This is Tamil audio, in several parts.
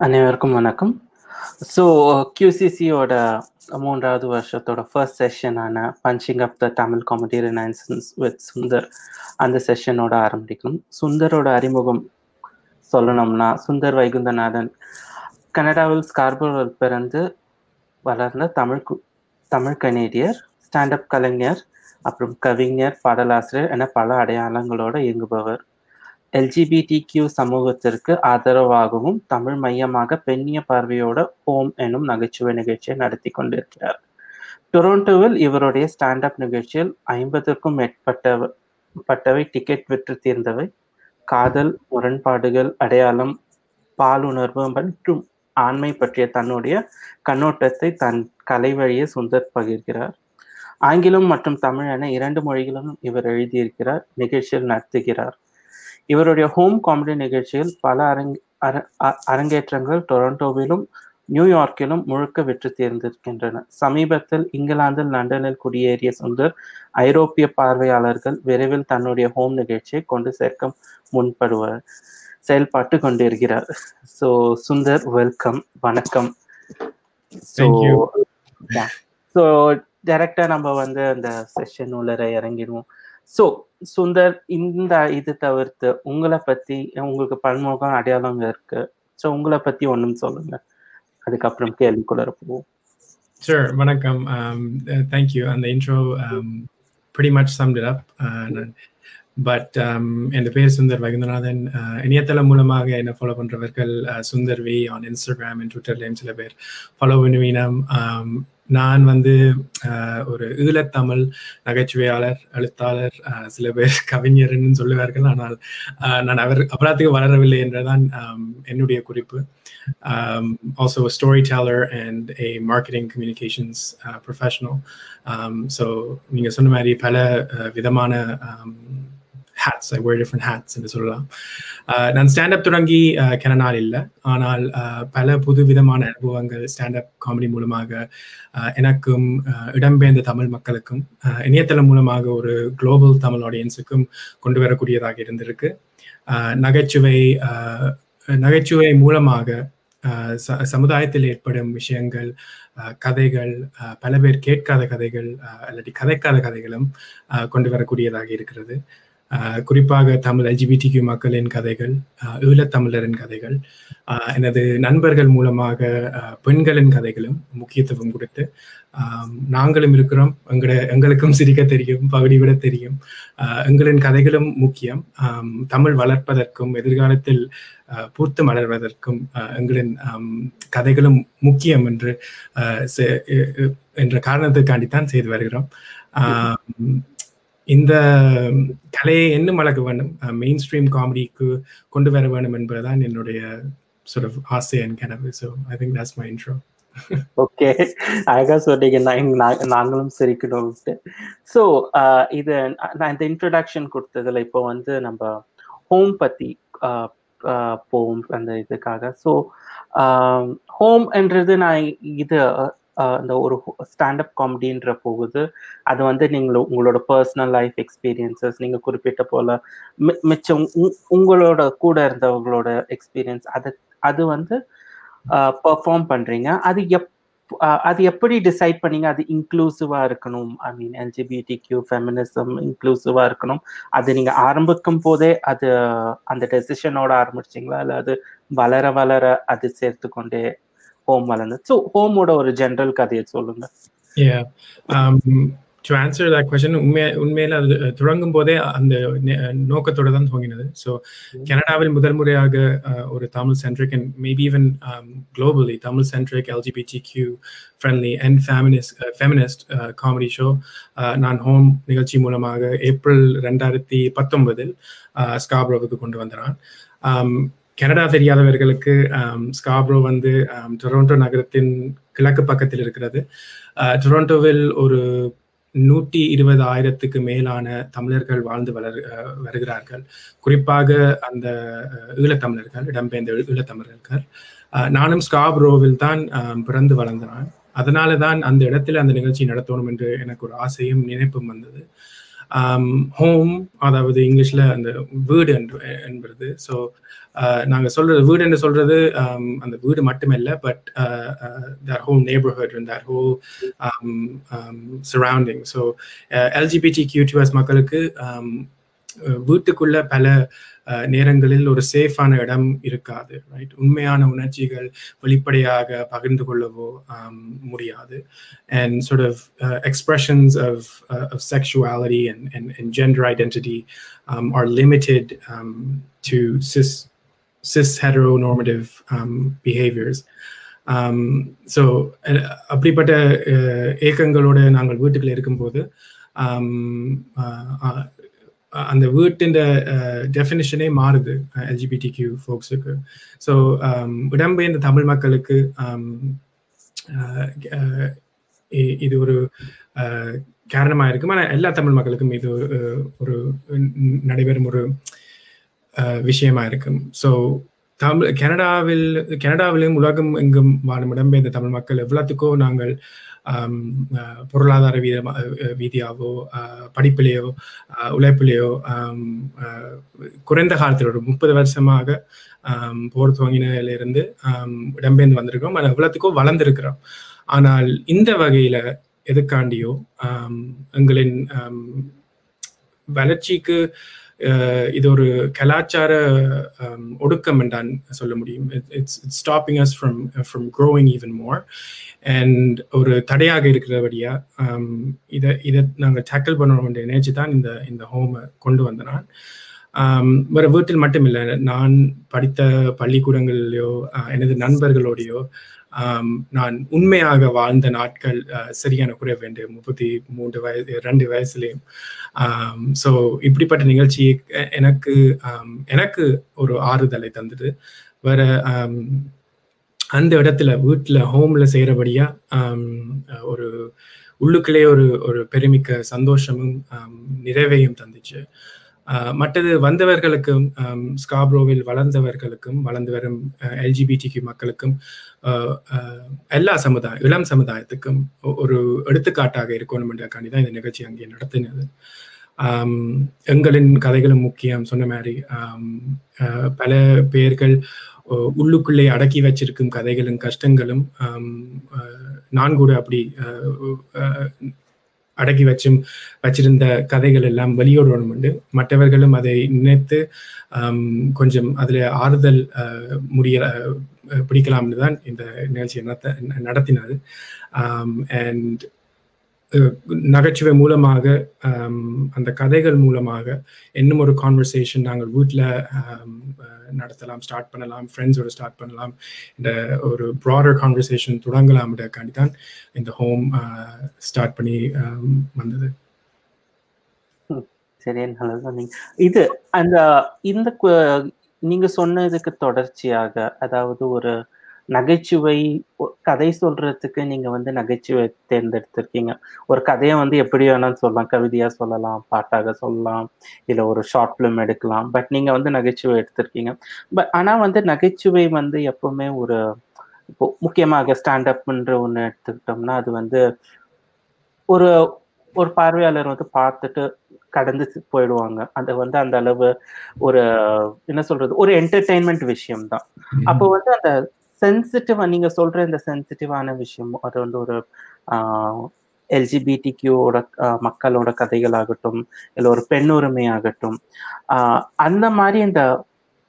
அனைவருக்கும் வணக்கம். ஸோ கியூசிசியோட மூன்றாவது வருஷத்தோட first செஷனான punching up the Tamil comedy renaissance with Sundar அந்த செஷனோட ஆரம்பிக்கும் சுந்தரோட அறிமுகம் சொல்லணும்னா சுந்தர் வைகுந்தநாதன் கனடாவில் ஸ்கார்போவில் பிறந்து வளர்ந்த தமிழ் தமிழ் கனேடியர் ஸ்டாண்டப் கலைஞர் அப்புறம் கவிஞர் பாடலாசிரியர் என பல அடையாளங்களோடு இயங்குபவர். எல்ஜிபிடி கியூ சமூகத்திற்கு ஆதரவாகவும் தமிழ் மையமாக பெண்ணிய பார்வையோட ஹோம் எனும் நகைச்சுவை நிகழ்ச்சியை நடத்தி கொண்டிருக்கிறார். டொரண்டோவில் இவருடைய ஸ்டாண்டப் நிகழ்ச்சியில் ஐம்பதுக்கும் மேற்பட்ட பட்டவை டிக்கெட் விற்று தீர்ந்தவை. காதல் முரண்பாடுகள் அடையாளம் பாலுணர்வு மற்றும் ஆண்மை பற்றிய தன்னுடைய கண்ணோட்டத்தை தன் கலை வழியே சுந்தர் பகிர்கிறார். ஆங்கிலம் மற்றும் தமிழ் என இரண்டு மொழிகளிலும் இவர் எழுதியிருக்கிறார் நிகழ்ச்சியில் நடத்துகிறார். இவருடைய ஹோம் காமெடி நிகழ்ச்சியில் பல அரங் அரங்கேற்றங்கள் டொரண்டோவிலும் நியூயார்க்கிலும் முழுக்க வெற்றி தேர்ந்திருக்கின்றன. சமீபத்தில் இங்கிலாந்தில் லண்டனில் குடியேறிய சுந்தர் ஐரோப்பிய பார்வையாளர்கள் விரைவில் தன்னுடைய ஹோம் நிகழ்ச்சியை கொண்டு சேர்க்க முன்படுவார் செயல்பாட்டு கொண்டிருக்கிறார். ஸோ சுந்தர் வெல்கம் வணக்கம். So Thank you. ஸோ டைரக்டா நம்ம வந்து அந்த செஷன் உள்ளர இறங்கிடுவோம் ஸோ சுந்தர் இந்த இது தவிர்த்து உங்களை பத்தி உங்களுக்கு பன்முகம் அடையாளம் இருக்கு ஸோ உங்களை பத்தி ஒண்ணும் சொல்லுங்க அதுக்கப்புறம் கேள்விக்குள்ள போவோம் Sure, வணக்கம். Um, uh, thank you. And the intro um, pretty much summed it up. Uh, but um, என் பேர் சுந்தர் வைகுந்தநாதன் இணையதளம் மூலமாக என்ன follow பண்றவர்கள் Sundar V on Instagram and ட்விட்டர்லையும் சில பேர் ஃபாலோ பண்ணுவீனம் நான் வந்து ஒரு ஈழத்தமிழ் நகைச்சுவையாளர் எழுத்தாளர் சில பேர் கவிஞர்னு சொல்லுவார்கள். ஆனால் நான் அவர் அபராத்துக்கு வளரவில்லை என்றதான் என்னுடைய குறிப்பு. Also storyteller and a marketing communications professional so நீங்கள் சொன்ன மாதிரி பல விதமான hats I wear different hats என்று சொல்லலாம். நான் ஸ்டாண்டப் தொடங்கி uh, கன நாள் இல்லை. ஆனால் பல புது விதமான அனுபவங்கள் ஸ்டாண்டப் காமெடி மூலமாக எனக்கும் இடம்பெயர்ந்த தமிழ் மக்களுக்கும் இணையதளம் மூலமாக ஒரு குளோபல் தமிழ் ஆடியன்ஸுக்கும் கொண்டு வரக்கூடியதாக இருந்திருக்கு. நகைச்சுவை நகைச்சுவை மூலமாக ச- சமுதாயத்தில் ஏற்படும் விஷயங்கள் கதைகள் பல பேர் கேட்காத கதைகள் ஆஹ் இல்லாட்டி கதைக்காத கதைகளும் ஆஹ் கொண்டு வரக்கூடியதாக இருக்கிறது. குறிப்பாக தமிழ் எல்ஜிபிடிக்யூ மக்களின் கதைகள் ஈழத்தமிழரின் கதைகள் ஆஹ் எனது நண்பர்கள் மூலமாக பெண்களின் கதைகளும் முக்கியத்துவம் கொடுத்து நாங்களும் இருக்கிறோம். எங்கட எங்களுக்கும் சிரிக்க தெரியும் பகுதி விட தெரியும். ஆஹ் எங்களின் கதைகளும் முக்கியம். தமிழ் வளர்ப்பதற்கும் எதிர்காலத்தில் பூர்த்து மலர்வதற்கும் எங்களின் கதைகளும் முக்கியம் என்று ஆஹ் செ- எ- என்ற காரணத்துக்காண்டித்தான் செய்து வருகிறோம். ஆஹ் இந்த கலையை இன்னும் வளர்க்க வேண்டும். மெயின் ஸ்ட்ரீம் காமெடிக்கு கொண்டு வர வேண்டும் என்பதுதான் என்னுடைய sort of ஆசை அண்ட் கனவு. So I think that's my intro okay அழகா சொன்னீங்க. நான் நாங்களும் சிரிக்கணும்ட்டு ஸோ இது நான் இந்த இன்ட்ரடக்ஷன் கொடுத்ததுல இப்போ வந்து நம்ம ஹோம் பத்தி போவோம் அந்த இதுக்காக. ஸோ ஹோம் என்றது நான் இது இந்த அந்த ஒரு ஸ்டாண்டப் காமெடின்ற போகுது. அது வந்து நீங்கள் உங்களோட பர்சனல் லைஃப் எக்ஸ்பீரியன்சஸ் நீங்கள் குறிப்பிட்ட போல மி- மிச்சம் உ- உங்களோட கூட இருந்தவங்களோட எக்ஸ்பீரியன்ஸ் அது அது வந்து பெர்ஃபார்ம் பண்ணுறீங்க அது எப் அது எப்படி டிசைட் பண்ணீங்க? அது இன்க்ளூசிவா இருக்கணும். I mean LGBT Q feminism இன்க்ளூசிவா இருக்கணும். அது நீங்க ஆரம்பிக்கும் போதே அது அந்த டெசிஷனோட ஆரம்பிச்சிங்களா? இல்ல அது வளர வளர அது சேர்த்து கொண்டே ஹோம் வளர்ந்து ஸோ ஹோமோட ஒரு ஜென்ரல் கதையை சொல்லுங்க. Yeah. To answer that question, உண்மைய உண்மையில அது தொடங்கும் போதே அந்த நோக்கத்தோட தான் துவங்கினது. ஸோ கனடாவில் முதல் முறையாக ஒரு Tamil centric and maybe even globally Tamil centric LGBT Q friendly and feminist feminist comedy show நான் ஹோம் நிகழ்ச்சி மூலமாக ஏப்ரல் ரெண்டாயிரத்தி பத்தொன்பதில் ஸ்காப்ரோவுக்கு கொண்டு வந்தான். Um, கனடா தெரியாதவர்களுக்கு ஸ்காப்ரோ வந்து um, டொரண்டோ நகரத்தின் கிழக்கு பக்கத்தில் இருக்கிறது. அஹ், டொரண்டோவில் ஒரு நூற்றி இருபது ஆயிரத்துக்கு மேலான தமிழர்கள் வாழ்ந்து வளர் அஹ், வருகிறார்கள். குறிப்பாக அந்த ஈழத்தமிழர்கள் இடம்பெயர்ந்த ஈழத்தமிழர்கள். நானும் ஸ்காப்ரோவில் தான் பிறந்து வளர்ந்தான் அதனால தான் அந்த இடத்துல அந்த நிகழ்ச்சி நடத்தணும் என்று எனக்கு ஒரு ஆசையும் நினைப்பும் வந்தது. Um, ஹோம் அதாவது இங்கிலீஷில் அந்த வீடு என்று என்பது. ஸோ uh, நாங்கள் சொல்றது வீடு என்று சொல்றது um, அந்த வீடு மட்டுமில்லை but that whole neighbourhood and that whole surrounding so LGBT QTS மக்களுக்கு um, வீட்டுக்குள்ள பல நேரங்களில் ஒரு சேஃபான இடம் இருக்காது ரைட் உண்மையான உணர்ச்சிகள் வெளிப்படையாக பகிர்ந்து கொள்ளவோ முடியாது and sort of uh, expressions of, uh, of sexuality and, and, and gender identity um, are limited um, to cis cis heteronormative um, behaviors. So அப்படிப்பட்ட ஏக்கங்களோட நாங்கள் வீட்டுக்குள்ள இருக்கும்போது அந்த வீட்டின் டெஃபினிஷனே மாறுது எல்ஜிபிடி கியூ ஃபோக்ஸுக்கு ஸோ இடம்பெயர்ந்த தமிழ் மக்களுக்கு இது ஒரு காரணமாக இருக்கும் ஆனால் எல்லா தமிழ் மக்களுக்கும் இது ஒரு நடைபெறும் ஒரு விஷயமா இருக்கும் ஸோ தமிழ் கனடாவில் கனடாவிலும் உலகம் எங்கும் வாழும் இடம்பெயர்ந்த தமிழ் மக்கள் எவ்வளோத்துக்கோ நாங்கள் பொருளாதார வீத வீதியாவோ படிப்பிலேயோ உழைப்பிலேயோ குறைந்த காலத்தில் ஒரு முப்பது வருஷமாக போர் துவங்கினிலிருந்து இடம்பெயர்ந்து வந்திருக்கோம் ஆனால் எவ்வளோத்துக்கோ வளர்ந்துருக்கிறோம். ஆனால் இந்த வகையில எதுக்காண்டியோ எங்களின் வளர்ச்சிக்கு இது ஒரு கலாச்சார ஒடுக்கம் என்றான் சொல்ல முடியும். It's it's stopping us from from growing even more and ஒரு தடையாக இருக்கிறபடியா இதை இதை நாங்கள் டேக்கிள் பண்ணணும் என்று நினைச்சு தான் இந்த இந்த ஹோமை கொண்டு வந்த நான். வேறு வீட்டில் மட்டுமில்லை நான் படித்த பள்ளிக்கூடங்களிலையோ எனது நண்பர்களோடையோ நான் உண்மையாக வாழ்ந்த நாட்கள் சரியான குறைய வேண்டும். முப்பத்தி மூன்று வயசு ரெண்டு வயசுலேயும் ஸோ இப்படிப்பட்ட நிகழ்ச்சி எனக்கு எனக்கு ஒரு ஆறுதலை தந்தது. வேற அந்த இடத்துல வீட்டில் ஹோமில் செய்கிறபடியா ஒரு உள்ளுக்குள்ளே ஒரு ஒரு பெருமிக்க சந்தோஷமும் நிறைவையும் தந்துச்சு. மற்றது வந்தவர்களுக்கும் ஸ்காப்ரோவில் வளர்ந்தவர்களுக்கும் வளர்ந்து வரும் எல்ஜிபிடிக்கு மக்களுக்கும் எல்லா சமுதாயம் இளம் சமுதாயத்துக்கும் ஒரு எடுத்துக்காட்டாக இருக்கணும் என்றக்காண்டி தான் இந்த நிகழ்ச்சி அங்கே நடத்தினது. எங்களின் கதைகளும் முக்கியம் சொன்ன மாதிரி பல பேர்கள் உள்ளுக்குள்ளே அடக்கி வச்சிருக்கும் கதைகளும் கஷ்டங்களும் நான் கூட அப்படி அடக்கி வச்சும் வச்சிருந்த கதைகள் எல்லாம் வெளியோடணும் உண்டு. மற்றவர்களும் அதை நினைத்து கொஞ்சம் அதில் ஆறுதல் முடிய பிடிக்கலாம்னு தான் இந்த நிகழ்ச்சியை நடத்த நடத்தினது. அண்ட் நகைச்சுவை மூலமாக அந்த கதைகள் மூலமாக இன்னும் ஒரு கான்வர்சேஷன் நாங்கள் வீட்டில் நடத்தலாம் ஸ்டார்ட் பண்ணலாம் ஃப்ரெண்ட்ஸோட ஸ்டார்ட் பண்ணலாம். இந்த ஒரு ப்ராடர் கான்வர்சேஷன் தொடங்கலாம் காண்டி தான் இந்த ஹோம் ஸ்டார்ட் பண்ணி வந்தது. சரி சொன்னீங்க இது அந்த இந்த நீங்க சொன்னதுக்கு தொடர்ச்சியாக அதாவது ஒரு நகைச்சுவை கதை சொல்றதுக்கு நீங்க வந்து நகைச்சுவை தேர்ந்தெடுத்திருக்கீங்க. ஒரு கதையை வந்து எப்படி வேணாலும் சொல்லலாம். கவிதையா சொல்லலாம் பாட்டாக சொல்லலாம் இல்ல ஒரு ஷார்ட் பிலிம் எடுக்கலாம். பட் நீங்க வந்து நகைச்சுவை எடுத்திருக்கீங்க. பட் ஆனா வந்து நகைச்சுவை வந்து எப்பவுமே ஒரு இப்போ முக்கியமாக ஸ்டாண்டப்ன்ற ஒன்று எடுத்துக்கிட்டோம்னா அது வந்து ஒரு ஒரு பார்வையாளர் வந்து பார்த்துட்டு கடந்து போயிடுவாங்க. அது வந்து அந்த அளவு ஒரு என்ன சொல்றது ஒரு என்டர்டெயின்மெண்ட் விஷயம் தான் அப்போ வந்து அந்த சென்சிட்டிவா நீங்க சொல்ற இந்த சென்சிட்டிவான விஷயம் அது வந்து ஒரு எல்ஜிபிடி மக்களோட கதைகள் ஆகட்டும் இல்லை ஒரு பெண் உரிமை ஆகட்டும் அந்த மாதிரி இந்த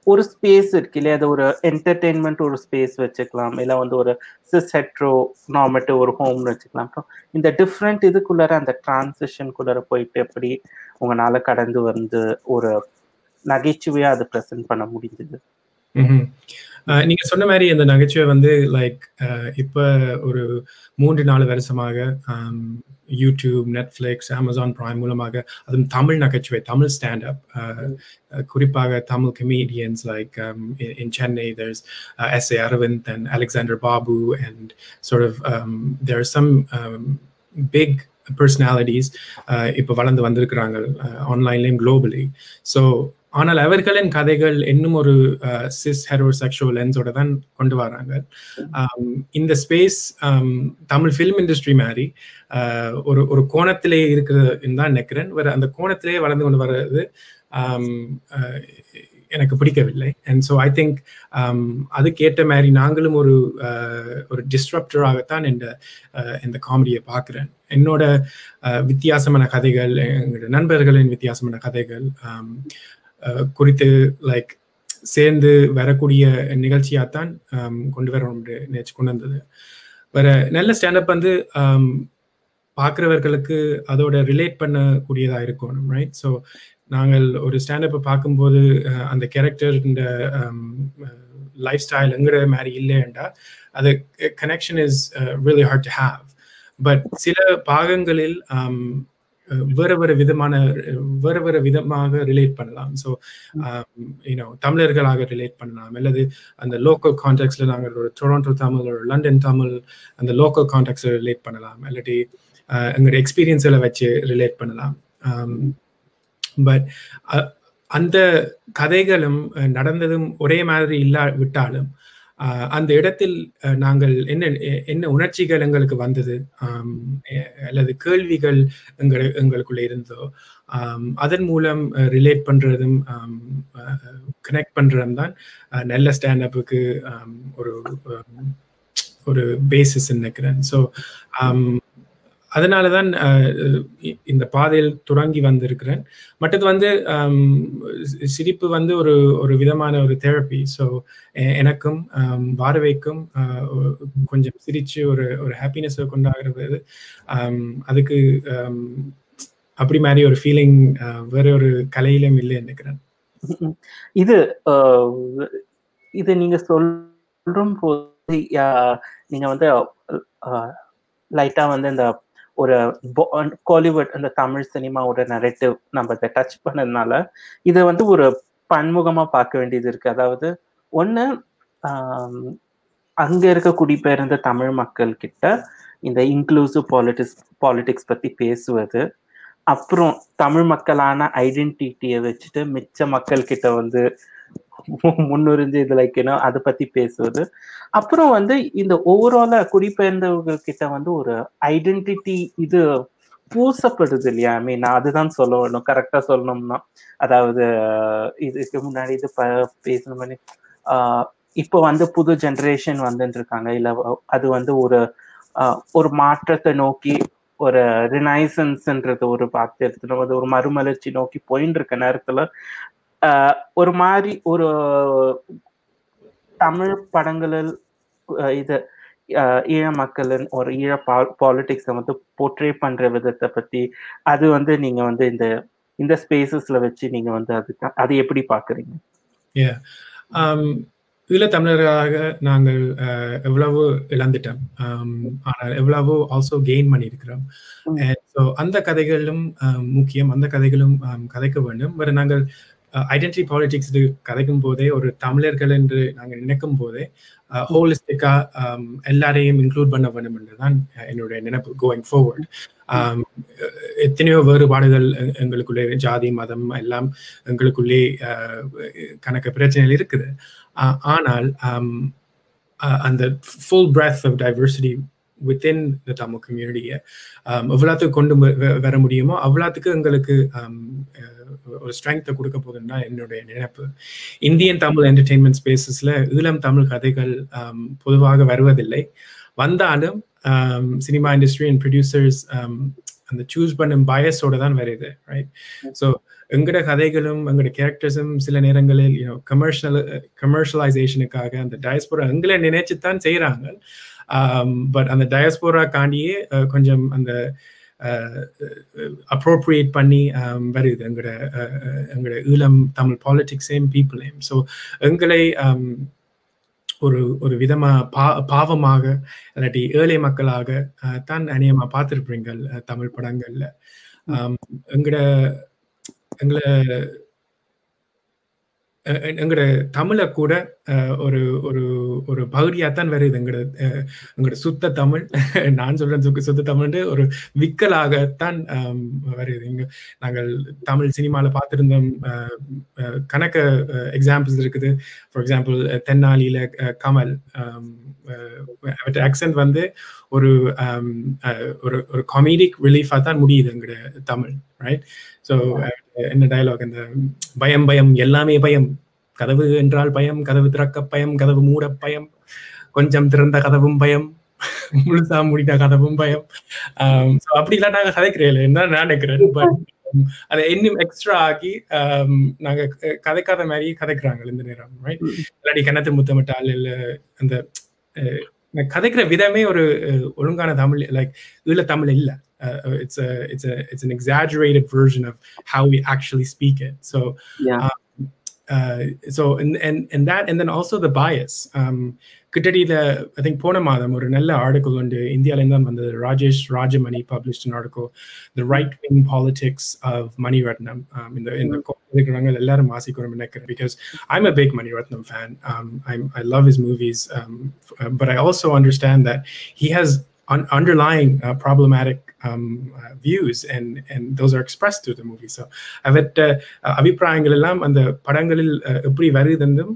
ஒரு ஸ்பேஸ் இருக்கு இல்லையா? அது ஒரு என்டர்டெயின்மெண்ட் ஒரு ஸ்பேஸ் வச்சுக்கலாம் இல்லை வந்து ஒரு சிஸ் ஹெட்ரோ நார்மேட்டிவ் ஒரு ஹோம்னு வச்சுக்கலாம். அப்புறம் இந்த டிஃப்ரெண்ட் இதுக்குள்ளார அந்த டிரான்சிஷனுக்குள்ளார போயிட்டு எப்படி உங்களால் கடந்து வந்து ஒரு நகைச்சுவையாக அதை ப்ரெசென்ட் பண்ண முடிஞ்சது? நீங்க சொன்ன மாதிரி இந்த நகைச்சுவை வந்து லைக் இப்ப ஒரு மூன்று நாலு வருஷமாக யூடியூப் நெட்ஃப்ளிக்ஸ் அமேசான் பிரைம் மூலமாக அதுவும் தமிழ் நகைச்சுவை தமிழ் ஸ்டாண்ட் அப் குறிப்பாக Tamil comedians like in Chennai there's S A Aravind and Alexander Babu and sort of um, there are some um, big personalities இப்போ வளர்ந்து வந்திருக்கிறாங்க ஆன்லைன்லேயும் குளோபலி ஸோ ஆனால் அவர்களின் கதைகள் இன்னும் ஒரு சிஸ் ஹெரோசெக்சுவல் லென்ஸோட தான் கொண்டு வராங்க. இந்த ஸ்பேஸ் தமிழ் ஃபிலிம் இண்டஸ்ட்ரி மாதிரி ஒரு ஒரு கோணத்திலே இருக்குதுன்னு தான் நினைக்கிறேன் வேற அந்த கோணத்திலே வளர்ந்து கொண்டு வர்றது எனக்கு பிடிக்கவில்லை. அண்ட் ஸோ ஐ திங்க் அதுக்கேற்ற மாதிரி நாங்களும் ஒரு ஒரு டிஸ்ட்ரப்டராகத்தான் இந்த இந்த காமெடியை பார்க்குறேன். என்னோட வித்தியாசமான கதைகள் எங்களோட நண்பர்களின் வித்தியாசமான கதைகள் குறித்து லைக் சேர்ந்து வரக்கூடிய நிகழ்ச்சியாகத்தான் கொண்டு வர நினைச்சு கொண்டு வந்தது. வேற நல்ல ஸ்டாண்டப் வந்து பார்க்குறவர்களுக்கு அதோட ரிலேட் பண்ணக்கூடியதாக இருக்கணும் ரைட் ஸோ நாங்கள் ஒரு ஸ்டாண்டப்பை பார்க்கும்போது அந்த கேரக்டர் இந்த லைஃப் ஸ்டைல் எங்கிற மாதிரி இல்லைண்டா அது connection is really hard to have but சில பாகங்களில் வேற வேற விதமான வேற வேற விதமாக ரிலேட் பண்ணலாம். ஸோ யூனோ தமிழர்களாக ரிலேட் பண்ணலாம். அல்லது அந்த லோக்கல் கான்டாக்ட்ஸ்ல நாங்கள் ஒரு டொராண்டோ தமிழ் ஒரு லண்டன் தமிழ் அந்த லோக்கல் கான்டாக்ட்ஸை ரிலேட் பண்ணலாம். இல்லாட்டி எங்களோட எக்ஸ்பீரியன்ஸில் வச்சு ரிலேட் பண்ணலாம். பட் அந்த கதைகளும் நடந்ததும் ஒரே மாதிரி இல்லா விட்டாலும் அந்த இடத்தில் நாங்கள் என்ன என்ன உணர்ச்சிகள் எங்களுக்கு வந்தது? அல்லது கேள்விகள் எங்கள் எங்களுக்குள்ள இருந்தோ அதன் மூலம் ரிலேட் பண்ணுறதும் கனெக்ட் பண்ணுறதும் தான் நல்ல ஸ்டாண்டப்புக்கு ஒரு ஒரு பேசிஸ் நினைக்கிறேன். ஸோ அதனால தான் இந்த பாதையில் தொடங்கி வந்திருக்கிறேன். மற்றது வந்து சிரிப்பு வந்து ஒரு ஒரு விதமான ஒரு தெரப்பி ஸோ எனக்கும் வாரவைக்கும் கொஞ்சம் சிரித்து ஒரு ஒரு ஹாப்பினஸை கொண்டாகிறது அதுக்கு அப்படி மாதிரி ஒரு ஃபீலிங் வேற ஒரு கலையிலும் இல்லை நினைக்கிறேன். இது இது நீங்க சொல்லும் போது நீங்க வந்து லைட்டா வந்து இந்த ஒரு கோலிவுட் uh, அந்த தமிழ் சினிமாவோட நரேட்டிவ் நம்ம இதை டச் பண்ணதுனால இதை வந்து ஒரு பன்முகமா பார்க்க வேண்டியது இருக்கு. அதாவது ஒண்ணு அங்க இருக்க குடிபெயர்ந்த தமிழ் மக்கள் கிட்ட இந்த இன்க்ளூசிவ் பாலிட்டிக்ஸ் பாலிடிக்ஸ் பத்தி பேசுவது அப்புறம் தமிழ் மக்களான ஐடென்டிட்டியை வச்சுட்டு மிச்ச மக்கள் கிட்ட வந்து முன்னுரிஞ்சு இது லைக் அதை பத்தி பேசுவது. அப்புறம் வந்து இந்த ஓவராலா குடிபெயர்ந்தவர்கள் கிட்ட வந்து ஒரு ஐடென்டிட்டி இது பூசப்படுது இல்லையா? ஐ மீன் அதுதான் சொல்லணும் கரெக்டா சொல்லணும்னா. அதாவது இதுக்கு முன்னாடி இது பேசணும் இப்போ வந்து புது ஜென்ரேஷன் வந்துட்டு இருக்காங்க இல்ல அது வந்து ஒரு ஒரு மாற்றத்தை நோக்கி ஒரு ரினைசன்ஸ்ன்றது ஒரு பார்த்து எடுத்துட்டு ஒரு மறுமலர்ச்சி நோக்கி போயின்னு இருக்க நேரத்துல ஒரு மாதிரி ஒரு தமிழ் படங்களில் இது ஈழ மக்களின் ஒரு ஈழ பாலிடிக்ஸை வந்து போர்ட்ரே பண்ற விதத்தை பத்தி அது வந்து நீங்க வந்து இந்த இந்த ஸ்பேசஸ்ல வச்சு நீங்க வந்து அது அதை எப்படி பாக்குறீங்க ஈழத்தமிழர்களாக நாங்கள் எவ்வளவோ இழந்துட்டோம். ஆனால் எவ்வளவோ ஆல்சோ கெயின் பண்ணியிருக்கிறோம். ஸோ அந்த கதைகளும் முக்கியம் அந்த கதைகளும் கதைக்க வேண்டும். வேறு நாங்கள் ஐடென்டிட்டி பாலிடிக்ஸ் கதைக்கும் போதே ஒரு தமிழர்கள் என்று நாங்கள் நினைக்கும் போதே ஹோலிஸ்டிக்கா um, எல்லாரையும் இன்க்ளூட் பண்ண வேண்டும் என்றுதான் என்னுடைய நினைப்பு கோயிங் um, ஃபார்வர்ட் எத்தனையோ வேறுபாடுகள் எங்களுக்குள்ளே ஜாதி மதம் எல்லாம் எங்களுக்குள்ளே கணக்கு பிரச்சனைகள் இருக்குது. ஆனால் um, அந்த full breadth of diversity within the Tamil கம்யூனிட்டியை எவ்வளோத்துக்கு கொண்டு வர முடியுமோ அவ்வளோத்துக்கு எங்களுக்கு um, ஒரு ஸ்ட்ரென்த்தை கொடுக்க போகுதுன்னா என்னுடைய நினைப்பு. இந்தியன் தமிழ் என்டர்டெயின்மெண்ட் ஸ்பேசஸில் ஈழம் தமிழ் கதைகள் um, பொதுவாக வருவதில்லை. வந்தாலும் சினிமா இண்டஸ்ட்ரி அண்ட் ப்ரொடியூசர்ஸ் அந்த சூஸ் பண்ணும் பயஸோட தான் வருது ரைட் ஸோ எங்களோட கதைகளும் எங்களோட கேரக்டர்ஸும் சில நேரங்களில் கமர்ஷியல் கமர்ஷியலைசேஷனுக்காக அந்த டயஸ்போரா எங்களை நினைச்சு தான் செய்கிறாங்க பட் அந்த டயஸ்போரா காண்டியே கொஞ்சம் அந்த அப்ரோப்ரியேட் பண்ணி வருது. எங்களோட எங்களோட ஈழம் தமிழ் பாலிட்டிக்ஸையும் பீப்புளையும் ஸோ எங்களை ஒரு ஒரு விதமா பா பாவமாக இல்லாட்டி ஏழை மக்களாக தான் அநேகமா பார்த்துருப்பீங்கள் தமிழ் படங்கள்ல. எங்களோட எங்களை எங்களோட தமிழை கூட ஒரு ஒரு ஒரு பகுதியாத்தான் வருது எங்களோட எங்களோட சுத்த தமிழ் நான் சொல்றேன் சுக்க சுத்த தமிழ்ன்ட்டு ஒரு விக்கலாகத்தான் வருது இங்க நாங்கள் தமிழ் சினிமாவில் பார்த்துருந்தோம் கணக்க எக்ஸாம்பிள்ஸ் இருக்குது. ஃபார் எக்ஸாம்பிள் தென்னாலியில கமல் அவற்ற ஆக்சன்ட் வந்து ஒரு ஒரு ஒரு காமெடிக் ரிலீஃபாக தான் முடியுது எங்களோட தமிழ் ரைட் ஸோ என்ன டயலாக் அந்த பயம் பயம் எல்லாமே பயம். கதவு என்றால் பயம் கதவு திறக்க பயம் கதவு மூட பயம் கொஞ்சம் திறந்த கதவும் பயம் முழுசா மூடிட்ட கதவும் பயம். அப்படிலாம் நாங்க கதைக்கிறேன் தான் நான் நினைக்கிறேன்? பட் அதை இன்னும் எக்ஸ்ட்ரா ஆக்கி நாங்க கதைக்காத மாதிரி கதைக்கிறாங்க இந்த நேரம் ரைட் இல்லாட்டி கிணத்து முத்தமிட்டால் இல்ல அந்த கதைக்கிற விதமே ஒரு ஒழுங்கான தமிழ் லைக் ஈழ தமிழ் இல்லை uh, it's a it's a it's an exaggerated version of how we actually speak it so yeah. um, uh, so and, and and that and then also the bias um கிட்டடியில ஐ திங்க் போன மாதம் ஒரு நல்ல ஆர்டிக்கல் வந்து இந்தியாவிலேருந்து தான் வந்தது. Rajesh Rajamani published an article the right wing politics of Maniratnam இந்த இந்த இருக்கிறவங்க எல்லாரும் வாசிக்கணும் நினைக்கிறேன். Because I'm a big Maniratnam fan I love his movies but I also understand that he has un- underlying uh, problematic um, uh, views and and those are expressed through the movie. So அவற்ற அபிப்பிராயங்கள் எல்லாம் அந்த படங்களில் எப்படி வருதுன்னும்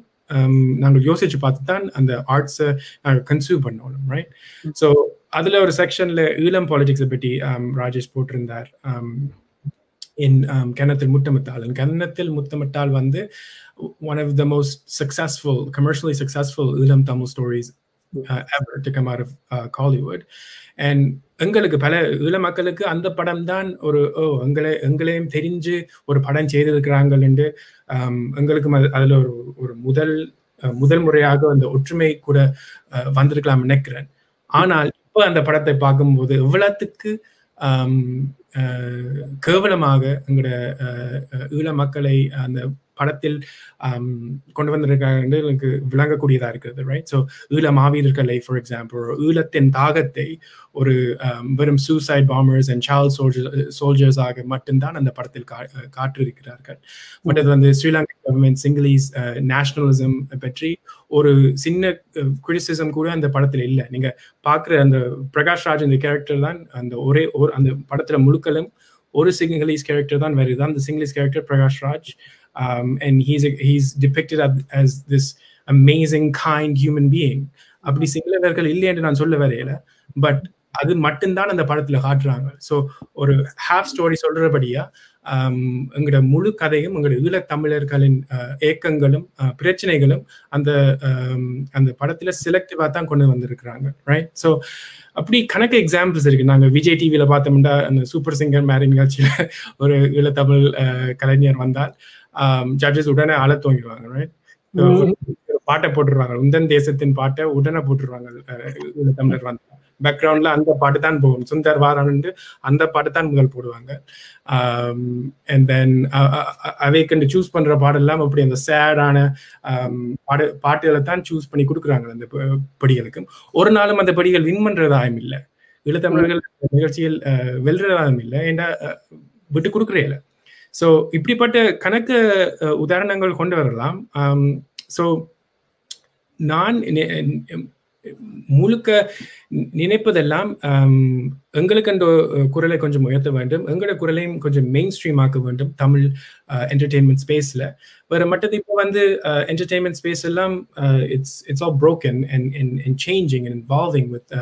நாங்கள் யோசிச்சு பார்த்து தான் அந்த ஆர்ட்ஸை நாங்கள் கன்சியூம் பண்ணணும் ரைட் ஸோ அதில் ஒரு செக்ஷனில் ஈழம் பாலிடிக்ஸை பற்றி ராஜேஷ் போட்டிருந்தார். இன் கிணத்தில் முத்தமிட்டால். கிணத்தில் முத்தமிட்டால் வந்து one of the most successful commercially successful Eelam Tamil stories to come out of and எங்களுக்கு பல ஈழ மக்களுக்கு அந்த படம் தான் ஒரு ஓ எங்களை எங்களையும் தெரிஞ்சு ஒரு படம் செய்திருக்கிறாங்கள் என்று எங்களுக்கும் எங்களுக்கு அதுல ஒரு ஒரு முதல் முதல் முறையாக அந்த ஒற்றுமை கூட வந்திருக்கலாம் நினைக்கிறேன். ஆனால் இப்போ அந்த படத்தை பார்க்கும்போது எவ்வளவுக்கு கேவலமாக எங்களோட ஈழ மக்களை அந்த படத்தில் கொண்டு வந்திருக்காங்க எனக்கு விளங்கக்கூடியதா இருக்கிறது ரைட் ஸோ ஈழ மாவீரர்களை ஃபார் எக்ஸாம்பிள் ஈழத்தின் தாகத்தை ஒரு வெறும் சூசைட் பாம்பர்ஸ் அண்ட் சால் சோல்ஜர் சோல்ஜர்ஸ் ஆக மட்டும்தான் அந்த படத்தில் கா காற்றிருக்கிறார்கள் பட் அது வந்து ஸ்ரீலங்கா கவர்மெண்ட் சிங்கிலீஸ் நேஷனலிசம் பற்றி ஒரு சின்ன கிரிட்டிசிசம் கூட அந்த படத்தில் இல்லை. நீங்க பார்க்குற அந்த பிரகாஷ் ராஜ் இந்த கேரக்டர் தான் அந்த ஒரே ஒரு அந்த படத்துல முழுக்களும் ஒரு சிங்கிலீஸ் கேரக்டர் தான். வருது அந்த Sinhalese character Prakash Raj. Um, and he's a, he's depicted as this amazing kind human being. அப்படி சிங்களவர்கள் இல்லை என்று நான் சொல்ல வரையில பட் அது மட்டும்தான் அந்த படத்துல காட்டுறாங்க. ஸோ ஒரு ஹாஃப் ஸ்டோரி சொல்றபடியா um, எங்களோட முழு கதையும் எங்களோட ஈழத் தமிழர்களின் ஏக்கங்களும் பிரச்சனைகளும் அந்த um, அந்த படத்துல செலக்டிவா தான் கொண்டு வந்திருக்கிறாங்க ரைட் ஸோ அப்படி கணக்கு எக்ஸாம்பிள்ஸ் இருக்கு. நாங்க விஜய் டிவியில பார்த்தோம்னா அந்த சூப்பர் சிங்கர் மேரி நிகழ்ச்சியில ஒரு ஈழத்தமிழ் கலைஞர் வந்தால் ஜட்ஜஸ் உடனே அழ தூங்கிடுவாங்க பாட்டை போட்டுருவாங்க உந்தன் தேசத்தின் பாட்டை உடனே போட்டுருவாங்க தமிழர் வந்து. பேக்ரவுண்ட்ல அந்த பாட்டு தான் போகும். சுந்தர் வாரான்னு அந்த பாட்டு தான் முதல் போடுவாங்க. அண்ட் தென் அவைக்கு சூஸ் பண்ற பாடெல்லாம் அப்படி அந்த சேடான பாடு பாட்டுகளை தான் சூஸ் பண்ணி கொடுக்குறாங்க அந்த படிகளுக்கும். ஒரு நாளும் அந்த படிகள் வின் பண்றதாயும் இல்லை. ஈழத்தமிழர்கள் நிகழ்ச்சியில் வெல்றதாயும் இல்லை. ஏன்னா விட்டு கொடுக்குறே ஸோ இப்படிப்பட்ட கணக்கு உதாரணங்கள் கொண்டு வரலாம் ஸோ நான் முழுக்க நினைப்பதெல்லாம் எங்களுக்கு அந்த குரலை கொஞ்சம் உயர்த்த வேண்டும். எங்களோட குரலையும் கொஞ்சம் மெயின் ஸ்ட்ரீம் ஆக்க வேண்டும். தமிழ் என்டர்டெயின்மெண்ட் ஸ்பேஸில் வேறு மற்றது இப்போ வந்து என்டர்டெயின்மெண்ட் ஸ்பேஸ் எல்லாம் it's it's all broken and and changing and involving with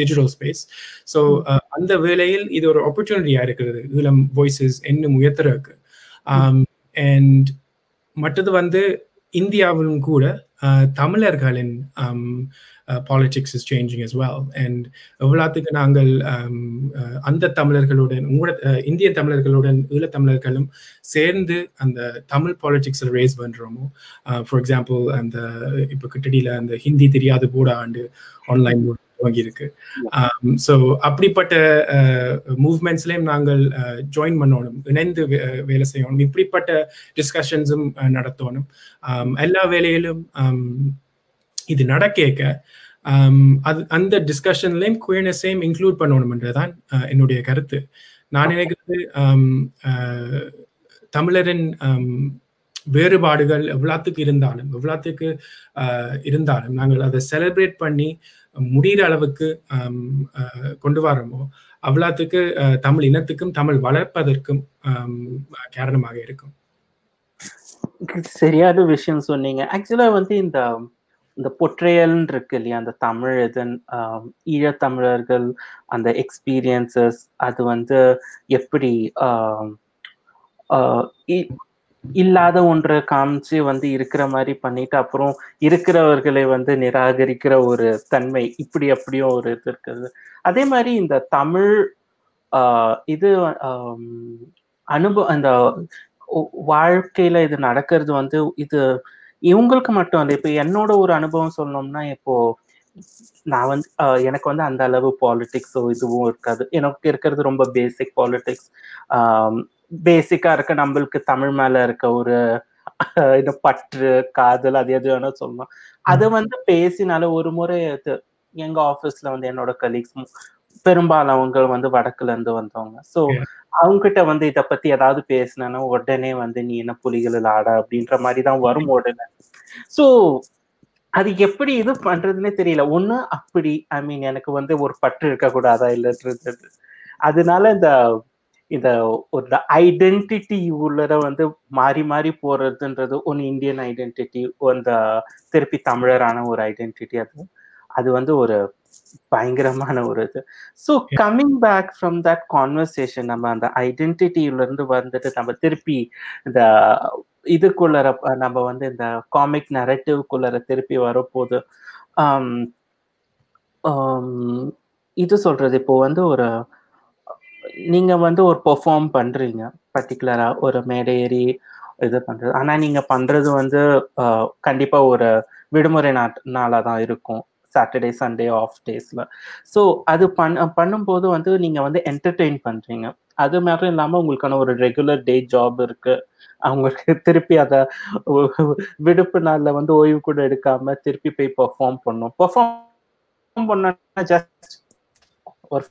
digital space so அந்த வேலையில் இது ஒரு ஆப்பர்ச்சுனிட்டியாக இருக்கிறது. இளம் வாய்ஸஸ் இன்னும் உயர்த்துறதுக்கு. அண்ட் மற்றது வந்து இந்தியாவிலும் கூட தமிழர்களின் politics is changing is well. And எவ்வளோத்துக்கு நாங்கள் um, uh, அந்த தமிழர்களுடன் உங்களோட uh, இந்திய தமிழர்களுடன் ஈழத்தமிழர்களும் சேர்ந்து அந்த தமிழ் பாலிடிக்ஸில் ரேஸ் பண்ணுறோமோ ஃபார் எக்ஸாம்பிள் அந்த இப்போ கிட்டடியில் அந்த ஹிந்தி தெரியாத போட ஆண்டு ஆன்லைன் துவங்கி இருக்கு ஸோ um, அப்படிப்பட்ட uh, மூவ்மெண்ட்ஸ்லேயும் நாங்கள் ஜாயின் பண்ணணும் இணைந்து வேலை செய்யணும். இப்படிப்பட்ட டிஸ்கஷன்ஸும் நடத்தணும். Um, எல்லா வேலையிலும் இது நடக்கேக்க அது அந்த டிஸ்கஷன்லையும் குயர்னஸையும் இன்க்ளூட் பண்ணணும்ன்றதான் என்னுடைய கருத்து. நான் நினைக்கிறது தமிழரின் வேறுபாடுகள் எவ்வளோத்துக்கு இருந்தாலும் எவ்வளோத்துக்கு இருந்தாலும் நாங்கள் அதை செலிப்ரேட் பண்ணி முடிகிற அளவுக்கு கொண்டு வரோமோ அவ்வளோத்துக்கு தமிழ் இனத்துக்கும் தமிழ் வளர்ப்பதற்கும் காரணமாக இருக்கும். சரியான விஷயம் சொன்னீங்க. ஆக்சுவலா வந்து இந்த இந்த பொற்றையல் இருக்கு இல்லையா? அந்த தமிழ் இதன் ஈழத்தமிழர்கள் அந்த எக்ஸ்பீரியன்சஸ் அது வந்து எப்படி இல்லாத ஒன்றை காமிச்சு வந்து இருக்கிற மாதிரி பண்ணிட்டு அப்புறம் இருக்கிறவர்களை வந்து நிராகரிக்கிற ஒரு தன்மை இப்படி அப்படியும் ஒரு இது இருக்குது. அதே மாதிரி இந்த தமிழ் இது அனுபவம் அந்த வாழ்க்கையில இது நடக்கிறது வந்து இது இவங்களுக்கு மட்டும் இல்லை. இப்போ என்னோட ஒரு அனுபவம் சொல்லணும்னா இப்போ நான் வந்து எனக்கு வந்து அந்த அளவு பாலிடிக்ஸோ இதுவும் இருக்காது. எனக்கு இருக்கிறது ரொம்ப பேசிக் பாலிடிக்ஸ் பேசிக்கா இருக்க நம்மளுக்கு தமிழ் மேல இருக்க ஒரு பற்று காதல் அது எது வேணா சொல்லலாம். அதை வந்து பேசினால ஒரு முறை இது எங்க ஆபீஸ்ல வந்து என்னோட கலீக்ஸ் பெரும்பாலும் அவங்க வந்து வடக்குல இருந்து வந்தவங்க. ஸோ அவங்க கிட்ட வந்து இதை பத்தி ஏதாவது பேசினா உடனே வந்து நீ என்ன புலிகளில் ஆட அப்படின்ற மாதிரி தான் வரும் உடனே. ஸோ அது எப்படி இது பண்றதுன்னே தெரியல. ஒண்ணு அப்படி ஐ மீன் எனக்கு வந்து ஒரு பற்று இருக்கக்கூடாதா இல்லைன்றது அதனால இந்த இந்த ஒரு ஐடென்டிட்டி உள்ளத வந்து மாறி மாறி போறதுன்றது ஒன்று இந்தியன் ஐடென்டிட்டி அந்த திருப்பி தமிழரான ஒரு ஐடென்டிட்டி அது. அது வந்து ஒரு பயங்கரமான ஒரு இது. So coming back from that conversation நம்ம அந்த ஐடென்டிட்டியிலேருந்து வந்துட்டு நம்ம திருப்பி இந்த இதுக்குள்ளற நம்ம வந்து இந்த காமிக் நரட்டிவ்குள்ளற திருப்பி வரப்போது um, um, இது சொல்றது இப்போ வந்து ஒரு நீங்க வந்து ஒரு பெர்ஃபார்ம் பண்றீங்க பர்டிகுலரா ஒரு மேடையேறி இது பண்றது. ஆனா நீங்க பண்றது வந்து கண்டிப்பா ஒரு விடுமுறை நாட் நாளாக தான் இருக்கும். சாட்டர்டே சண்டே ஆஃப் டேஸ்ல ஸோ அது பண் பண்ணும்போது வந்து நீங்க வந்து என்டர்டெயின் பண்றீங்க. அது மாதிரி இல்லாம உங்களுக்கான ஒரு ரெகுலர் டே ஜாப் இருக்கு. அவங்களுக்கு திருப்பி அதை விடுப்பு நாள்ல வந்து ஓய்வு கூட எடுக்காம திருப்பி போய் பெர்ஃபார்ம் பண்ணும் பெர்ஃபார்ம் பண்ணா ஜஸ்ட் ஒரு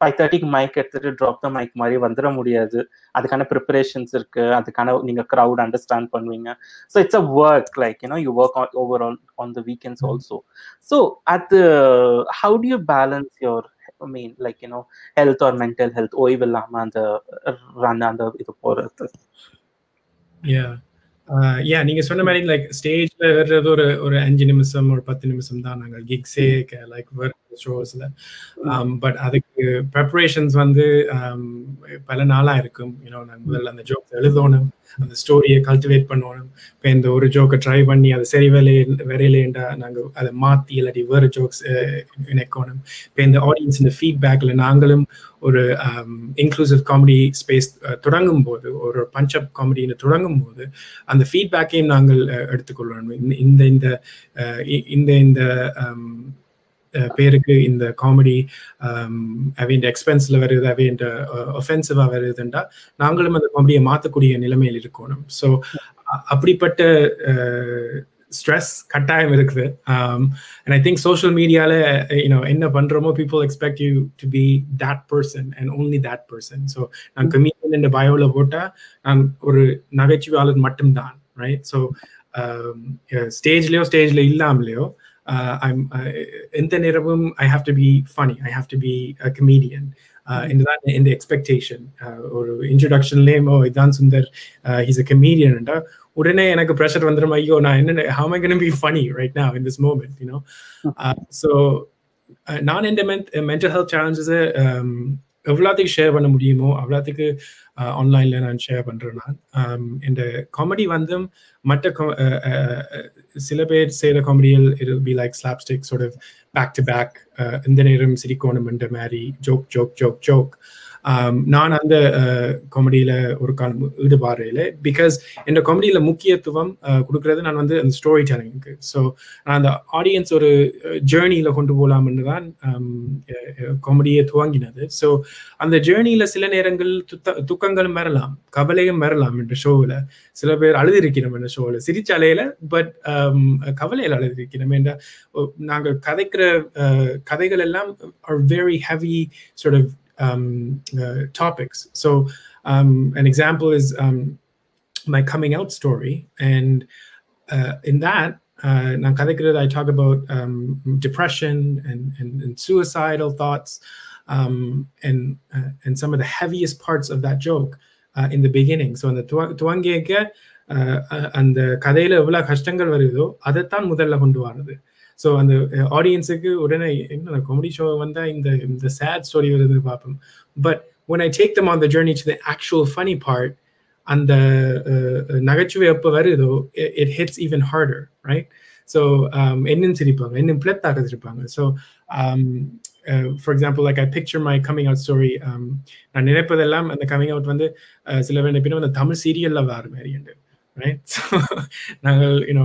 ஃபைவ் தேர்ட்டிக்கு மைக் எடுத்துட்டு ட்ராப் த மைக் மாதிரி வந்துட முடியாது. அதுக்கான ப்ரிப்பரேஷன்ஸ் இருக்கு. அதுக்கான நீங்க க்ரௌட் அண்டர்ஸ்டாண்ட் பண்ணுவீங்க. So it's a work like you know you work over all on the weekends also so அது how do you balance your I mean like you know health or mental health ஓய்வு இல்லாம அந்த ரன் அந்த இது போறது. யா நீங்க சொன்ன மாதிரி லைக் ஸ்டேஜ்ல வர்றது ஒரு ஒரு அஞ்சு நிமிஷம் ஒரு பத்து நிமிஷம் தான் நாங்கள் கிக்ஸே லைக் ஷோஸ்ல பட் அதுக்கு ப்ரிப்பரேஷன்ஸ் வந்து பல நாளா இருக்கும். யூனோ முதல்ல அந்த ஜோக் எழுதணும் அந்த ஸ்டோரியை கல்டிவேட் பண்ணணும். இப்போ இந்த ஒரு ஜோக்கை ட்ரை பண்ணி அது சரி வேலையே வரையிலேண்டா நாங்கள் அதை மாற்றி இல்லாட்டி வேறு ஜோக்ஸ் இணைக்கணும். இப்போ இந்த ஆடியன்ஸ் இந்த ஃபீட்பேக்கில் நாங்களும் ஒரு இன்க்ளூசிவ் காமெடி ஸ்பேஸ் தொடங்கும் போது ஒரு பஞ்சப் காமெடின்னு தொடங்கும் போது அந்த ஃபீட்பேக்கையும் நாங்கள் எடுத்துக்கொள்ளணும். இந்த இந்த இந்த இந்த பேருக்கு இந்த காமெடி um, அவையின் எக்ஸ்பென்ஸில் வருது அவையின் ஒஃபென்சிவாக வருதுண்டா நாங்களும் அந்த காமெடியை மாற்றக்கூடிய நிலைமையில் இருக்கணும். ஸோ அப்படிப்பட்ட ஸ்ட்ரெஸ் கட்டாயம் இருக்குது. அண்ட் ஐ திங்க் சோஷியல் மீடியால யூனோ என்ன பண்றோமோ people expect you to be that person and only that person so நான் கமீடியன் என்ற பயோவில் போட்டால் நான் ஒரு நகைச்சுவையாளர் மட்டும்தான் ரைட் ஸோ ஸ்டேஜ்லயோ ஸ்டேஜில் இல்லாமலையோ எந்த நேரமும் I have to be funny I have to be a comedian இதுதான் இந்த எக்ஸ்பெக்டேஷன் ஒரு இன்ட்ரடக்ஷன்லேயே ஓ இதான் சுந்தர் இஸ் அ கமீடியன்டா உடனே எனக்கு ப்ரெஷர் வந்துடும் ஐயோ நான் என்ன how I can be funny right now in this moment you know so நான் இந்த மென்டல் ஹெல்த் சேலஞ்சஸை எவ்வளோத்துக்கு ஷேர் பண்ண முடியுமோ அவ்வளோத்துக்கு ஆன்லைனில் நான் ஷேர் பண்ணுறேன் நான் இந்த காமெடி வந்து மற்ற சில பேர் செய்கிற காமெடியில் இட் பி லைக் ஸ்லாப் சோட பேக் டு பேக் இந்த நேரம் சிரிக்கோணும்ன்ற மாதிரி ஜோக் ஜோக் ஜோக் ஜோக் நான் அந்த காமெடியில் ஒரு காலம் ஈடுபாடுல பிகாஸ் என்னோட காமெடியில் முக்கியத்துவம் கொடுக்கறது நான் வந்து அந்த ஸ்டோரி டெலிங்க்கு ஸோ நான் அந்த ஆடியன்ஸ் ஒரு ஜேர்னியில் கொண்டு போகலாம்னு தான் காமெடியை துவங்கினது. ஸோ அந்த ஜேர்னியில் சில நேரங்கள் துத்த துக்கங்களும் வரலாம் கவலையும் வரலாம் இந்த ஷோவில் சில பேர் அழுதிருக்கிறோம் இந்த ஷோவில் சிரிச்சாலையில் பட் கவலையில் அழுதிருக்கிறோம். என்ற நாங்கள் கதைக்கிற கதைகள் எல்லாம் ஆர் வெரி ஹெவி சோட um, uh, topics. So um, an example is um, my coming out story and uh, in that uh, நான் கதைக்கிறது I talk about um, depression and, and, and suicidal thoughts um, and uh, and some of the heaviest parts of that joke uh, in the beginning. So அந்த துவ துவங்கிக்க uh, அ- அந்த கதையில எவ்வளவு கஷ்டங்கள் வருதோ அதைத்தான் முதல்ல கொண்டு வர்றது ஸோ அந்த ஆடியன்ஸுக்கு உடனே என்ன காமெடி ஷோ வந்தால் இந்த இந்த சேட் ஸ்டோரி வருது பார்ப்போம் but when I take them on the journey to the actual funny part அந்த நகைச்சுவை எப்போ வருதோ it, hits even harder right so என்னன்னு சிரிப்பாங்க இன்னும் பிளத்தாக சிரிப்பாங்க. So for example like I picture my coming out story நான் நினைப்பதெல்லாம் அந்த கம்மிங் அவுட் வந்து சில வேண்டிய பின்ன வந்து தமிழ் சீரியலில் வர மாதிரி உண்டு ஸோ நாங்கள் you know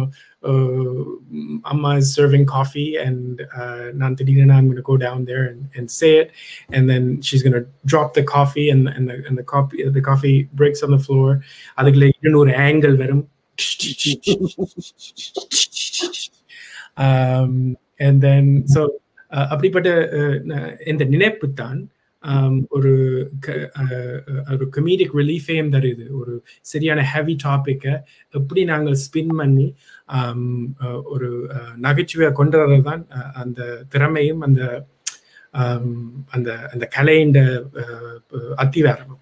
Amma is serving coffee and uh, Nantadina I'm going to go down there and, and say it and then she's going to drop the coffee and, and, the, and the coffee the coffee breaks on the floor அதுக்குள்ள இன்னொரு ஆங்கிள் வரும் um, and then so uh, அப்படிப்பட்ட uh, ந- இந்த நினைப்பு தான் um, Um, ஒரு க- ஒரு கமீடிக் ரிலீஃபையும் தருது. ஒரு சரியான ஹெவி டாப்பிக்கை எப்படி நாங்கள் ஸ்பின் பண்ணி um, ஒரு நகைச்சுவையை கொண்டு வர்றது தான் அந்த திறமையும் அந்த um, அந்த அந்த கலையின் அத்திவாரமும்.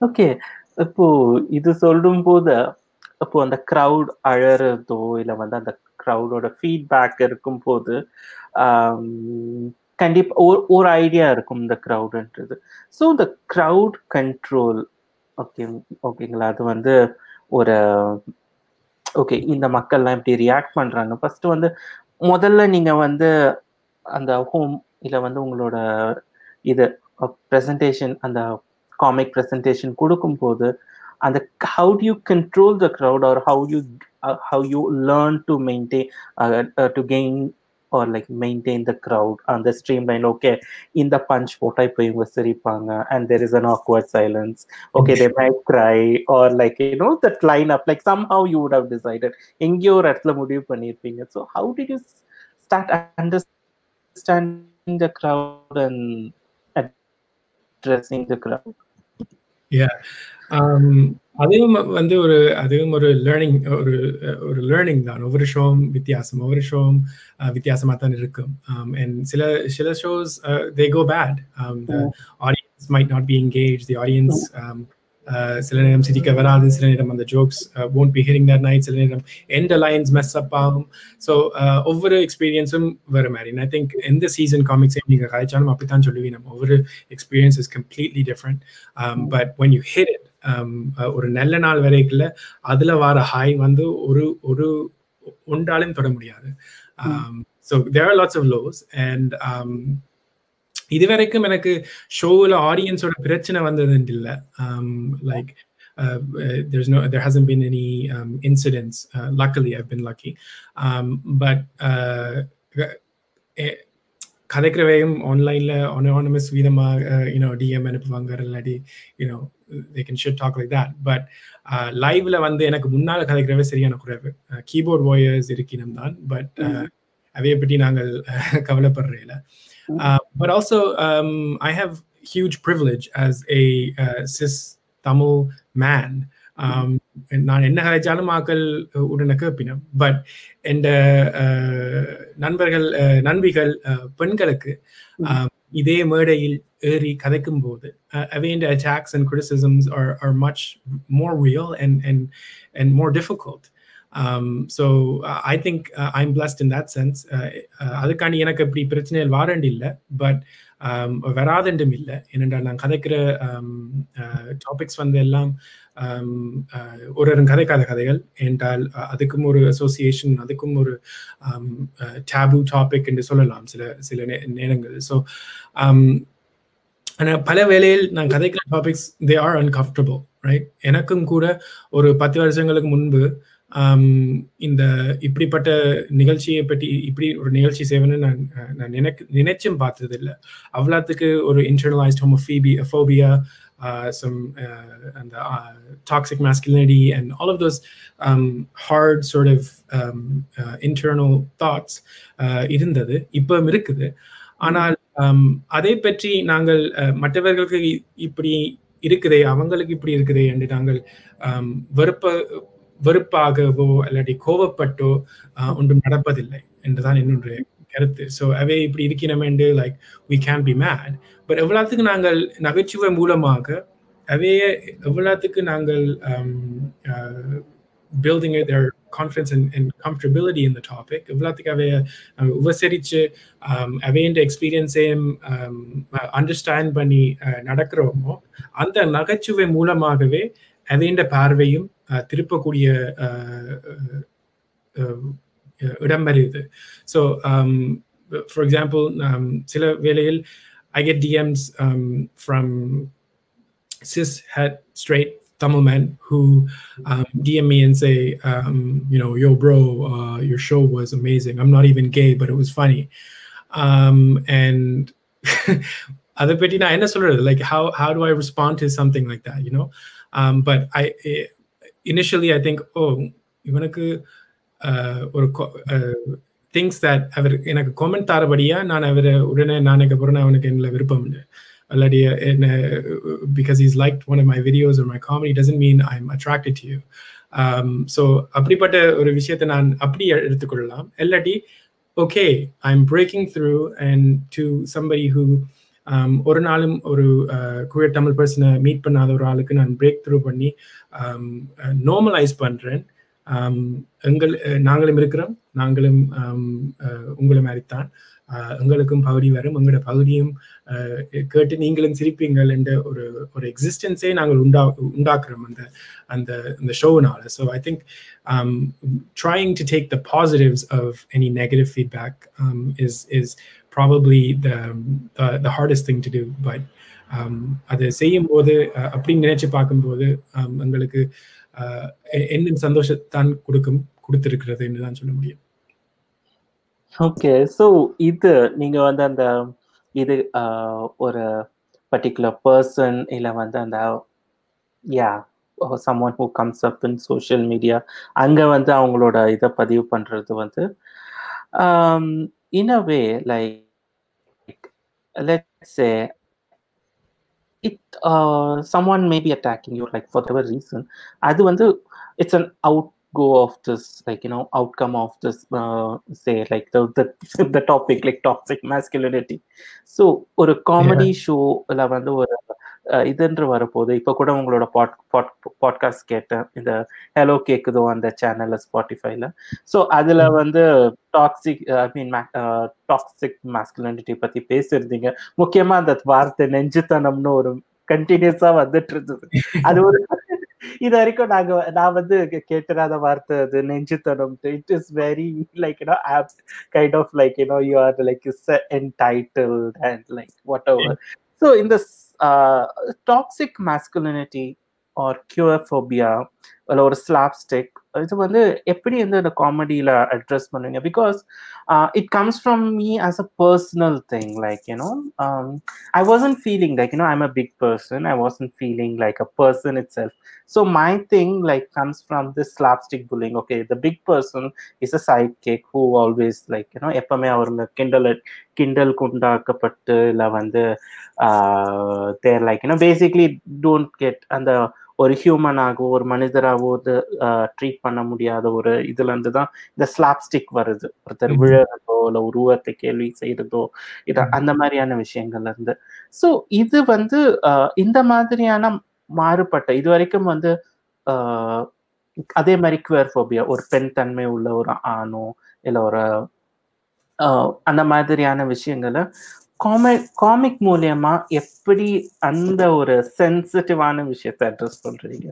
ஓகே. இப்போ இது சொல்லும் போது அப்போ அந்த க்ரௌட் அழறதோ இல்லை வந்து அந்த க்ரௌடோட ஃபீட்பேக் இருக்கும் போது கண்டிப்பா ஒரு ஒரு ஐடியா இருக்கும் இந்த க்ரௌடுன்றது ஸோ இந்த க்ரௌட் கண்ட்ரோல் ஓகே ஓகேங்களா? அது வந்து ஒரு ஓகே இந்த மக்கள்லாம் இப்படி ரியாக்ட் பண்றாங்க. ஃபர்ஸ்ட் வந்து முதல்ல நீங்க வந்து அந்த ஹோம் இல்லை வந்து உங்களோட இது uh, ப்ரெசன்டேஷன் அந்த காமிக் ப்ரெசன்டேஷன் கொடுக்கும்போது அந்த how do you control the crowd or how you how you learn to maintain to gain are like maintain the crowd அந்த ஸ்ட்ரீம் லைன் ஓகே இந்த பஞ்ச் போட்டா இப்போ இவங்க சிரிப்பாங்க and there is an awkward silence okay they might cry or like you know that line up like somehow you would have decided எங்கேயோ ஒரு இடத்துல முடிவு பண்ணியிருப்பீங்க so how did you s- start understanding the crowd and addressing the crowd Um, அதுவும் வந்து ஒரு அதுவும் ஒரு லேர்னிங் ஒரு ஒரு லேர்னிங் தான். ஒவ்வொரு ஷோவும் வித்தியாசம் ஒவ்வொரு ஷோவும் வித்தியாசமாக தான் இருக்கும். Um, அண்ட் சில சில shows they go bad audience might not be engage the audience சில நேரம் சிரிக்க வராது. சில நேரம் அந்த jokes won't be hearing that night சில நேரம் எந்த லைன்ஸ் மெஸ் அப் ஆகும். ஸோ uh, ஒவ்வொரு எக்ஸ்பீரியன்ஸும் வேறு மாதிரி. ஐ திங்க் எந்த சீசன் காமிக்ஸே நீங்கள் கழிச்சாலும் அப்படித்தான் சொல்லுவீங்க நம்ம. ஒவ்வொரு experience is completely different but when you hit it ஒரு நல்ல நாள் வரைக்குள்ள அதுல வர ஹாய் வந்து ஒரு ஒரு ஒன்றாலும் தொட முடியாது. So there are lots of lows and இது வரைக்கும் எனக்கு ஷோவில் ஆடியன்ஸோட பிரச்சனை வந்தது இல்லை. Like uh, there's no there hasn't been any um, incidents. uh, luckily i've been lucky. um, but கதைக்கிறவையும் ஆன்லைன்ல அனானமஸ் விதமாக யூனோ டிஎம் அனுப்புவாங்க. இல்லாட்டி you know they can should talk like that but லைவ்ல வந்து எனக்கு முன்னால கதைக்கிறவே சரியான குறைவு. கீபோர்ட் வாயர்ஸ் இருக்கினம் தான். பட் அவைய பற்றி நாங்கள் கவலைப்படுறதில்ல but also I have huge privilege as a cis Tamil man நான் என்ன கதைச்சாலும் ஆக்கள் உடனே கேட்பினோம் பட் எந்த நண்பர்கள் நண்பிகள் பெண்களுக்கு இதே மேடையில் ஏறி கதைக்கும் போது அவையின் attacks and criticisms are are much more real and and and more difficult Um, so uh, I think uh, I'm blessed in that sense. அதுக்காண்டி எனக்கு இப்படி பிரச்சனைகள் வாரண்டி இல்லை பட் வராதண்டும் இல்லை ஏனென்றால் நான் கதைக்கிற டாபிக்ஸ் வந்து எல்லாம் ஒரு ஒரு கதைக்காத கதைகள். என்றால் அதுக்கும் ஒரு அசோசியேஷன் அதுக்கும் ஒரு டேபு டாபிக் என்று சொல்லலாம் சில சில நேரங்கள். ஸோ ஆனால் பல வேளையில் நான் கதைக்கிற topics they are uncomfortable right எனக்கும் கூட ஒரு பத்து வருஷங்களுக்கு முன்பு இந்த இப்படிப்பட்ட நிகழ்ச்சியை பற்றி இப்படி ஒரு நிகழ்ச்சி செய்வேன்னு நான் நான் நினைக்க நினைச்சும் பார்த்ததில்லை. அவ்வளோத்துக்கு ஒரு internalized homophobi phobia Uh, some uh, and the uh, toxic masculinity and all of those um, hard sort of um, uh, internal thoughts uh, இருந்தது இப்போ இருக்குது. ஆனால் um, அதை பற்றி நாங்கள் uh, மற்றவர்களுக்கு இப்படி இருக்குதே அவங்களுக்கு இப்படி இருக்குதே என்று நாங்கள் um, வெறுப்ப வெறுப்பாகவோ இல்லாட்டி கோவப்பட்டோ ஒன்றும் நடப்பதில்லை என்றுதான் என்னுடைய கருத்து. ஸோ அவை இப்படி இருக்கணுமென்று like we can be made but எவ்வளோத்துக்கு நாங்கள் நகைச்சுவை மூலமாக அவையே எவ்வளோத்துக்கு நாங்கள் um, uh, building their confidence and, and comfortability in the topic எவ்வளோத்துக்கு அவைய அஹ், உபசரிச்சு அவையின் எக்ஸ்பீரியன்ஸையும் அண்டர்ஸ்டாண்ட் பண்ணி uh, நடக்கிறோமோ அந்த நகைச்சுவை மூலமாகவே அவையின் பார்வையும் uh, திருப்பக்கூடிய இடம் வருது. ஸோ ஃபார் எக்ஸாம்பிள் சில வேளையில் I get DMs from cis het straight Tamil men who um, DM me and say, um, you know, yo, bro, uh, your show was amazing. I'm not even gay, but it was funny. Um, and அதை பற்றி நான் என்ன சொல்றது like how how do I respond to something like that you know um, but I eh, initially I think oh இவனுக்கு uh, ஒரு திங்ஸ் தட் அவர் எனக்கு காமெண்ட் தரபடியா நான் அவரை உடனே நானுக்கு அப்புறம் அவனுக்கு என்ன விருப்பம் இல்லை. என்ன because is like one of my videos my comedy doesn't mean I am attracted you so அப்படிப்பட்ட ஒரு விஷயத்தை நான் அப்படி எடுத்துக்கொள்ளலாம். இல்லாட்டி okay I am breaking through and to somebody who ஒரு நாளும் ஒரு குயர் தமிழ் பர்சனை மீட் பண்ணாத ஒரு ஆளுக்கு நான் பிரேக் த்ரூ பண்ணி um, நார்மலைஸ் பண்ணுறேன் um, எங்கள் நாங்களும் இருக்கிறோம். நாங்களும் உங்களை மாதிரித்தான். எங்களுக்கும் பகுதி வரும். எங்களோட பகுதியும் கேட்டு நீங்களும் சிரிப்பீங்கள் என்ற ஒரு ஒரு எக்ஸிஸ்டன்ஸே நாங்கள் உண்டா உண்டாக்குறோம் அந்த அந்த அந்த ஷோவினால so I think trying to take the positives of any negative feedback is is probably the the hardest thing to do but அதை செய்யும் போது அப்படின்னு நினைச்சு பார்க்கும்போது um, எங்களுக்கு என்ன சந்தோஷத்தான் கொடுக்கும் கொடுத்திருக்கிறது என்று தான் சொல்ல முடியும். ஓகே ஸோ இது நீங்க வந்து அந்த இது ஒரு பர்டிகுலர் பர்சன் இல்லை வந்து அந்த yeah someone who comes up in social media அங்கே வந்து அவங்களோட இதை பதிவு பண்ணுறது வந்து in a way like let's a it someone may maybe attacking you like for ever reason அது வந்து it's an out go of this like you know outcome of this uh, say like the, the the topic like toxic masculinity. So ஒரு காமெடி ஷோல வந்து ஒரு இதுன்று வரப்போகுது. இப்போ கூட உங்களோட பாட் பாட் பாட்காஸ்ட் கேட்டேன். இந்த ஹலோ கேக்குதோ அந்த சேனல்ல ஸ்பாட்டிஃபைல ஸோ அதுல வந்து toxic I mean toxic masculinity பத்தி பேசியிருந்தீங்க முக்கியமா அந்த வார்த்தை நெஞ்சுத்தனம்னு ஒரு கண்டினியூஸா வந்துட்டு இருந்தது. அது ஒரு இது வரைக்கும் நாங்க நான் வந்து கேட்டுறாத வார்த்தை அது நெஞ்சுத்தனம் it is very like you know of kind of like you know you are like entitled and like whatever so இந்த டாக்ஸிக் மாஸ்குலினிட்டி ஆர் கியூஎஃபோபியா இல்லை ஒரு ஸ்லாப் ஸ்டிக் இது வந்து எப்படி வந்து இந்த காமெடியில அட்ரஸ் பண்ணுவீங்க? Because it comes from me as a personal thing like you know I wasn't feeling like you know I'm a big person I wasn't feeling like a person itself so my thing like comes from this slapstick bullying okay the big person is a sidekick who always like you know எப்பவுமே அவங்க கிண்டல் கிண்டல் குண்டாக்கப்பட்டு இல்லை வந்து there like you know basically don't get அந்த ஒரு ஹியூமனாகவோ ஒரு மனிதராகவோ ட்ரீட் பண்ண முடியாத ஒரு இதுல இருந்து தான் இந்த ஸ்லாப்ஸ்டிக் வருது. ஒருத்தர் விழுறதோ இல்லை உருவத்தை கேள்வி செய்யறதோ இது அந்த மாதிரியான விஷயங்கள்ல இருந்து. ஸோ இது வந்து இந்த மாதிரியான மாறுபட்ட இது வரைக்கும் வந்து அதே மாதிரி குவேர் ஃபோபியா ஒரு பெண் தன்மை உள்ள ஒரு ஆணோ இல்லை ஒரு அந்த மாதிரியான விஷயங்களை காமிக் காமிக் மூலியமா எப்படி அந்த ஒரு சென்சிட்டிவான விஷயத்தை அட்ரஸ் பண்றீங்க?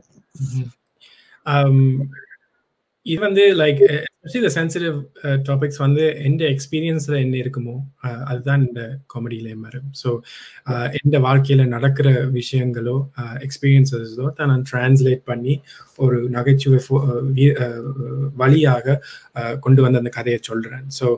இது வந்து லைக் இந்த சென்சிட்டிவ் டாபிக்ஸ் வந்து எந்த எக்ஸ்பீரியன்ஸில் என்ன இருக்குமோ அதுதான் இந்த காமெடியிலே மாறும். ஸோ எந்த வாழ்க்கையில் நடக்கிற விஷயங்களோ எக்ஸ்பீரியன்ஸஸோ தான் நான் டிரான்ஸ்லேட் பண்ணி ஒரு நகைச்சுவை வழியாக கொண்டு வந்து அந்த கதையை சொல்கிறேன் ஸோ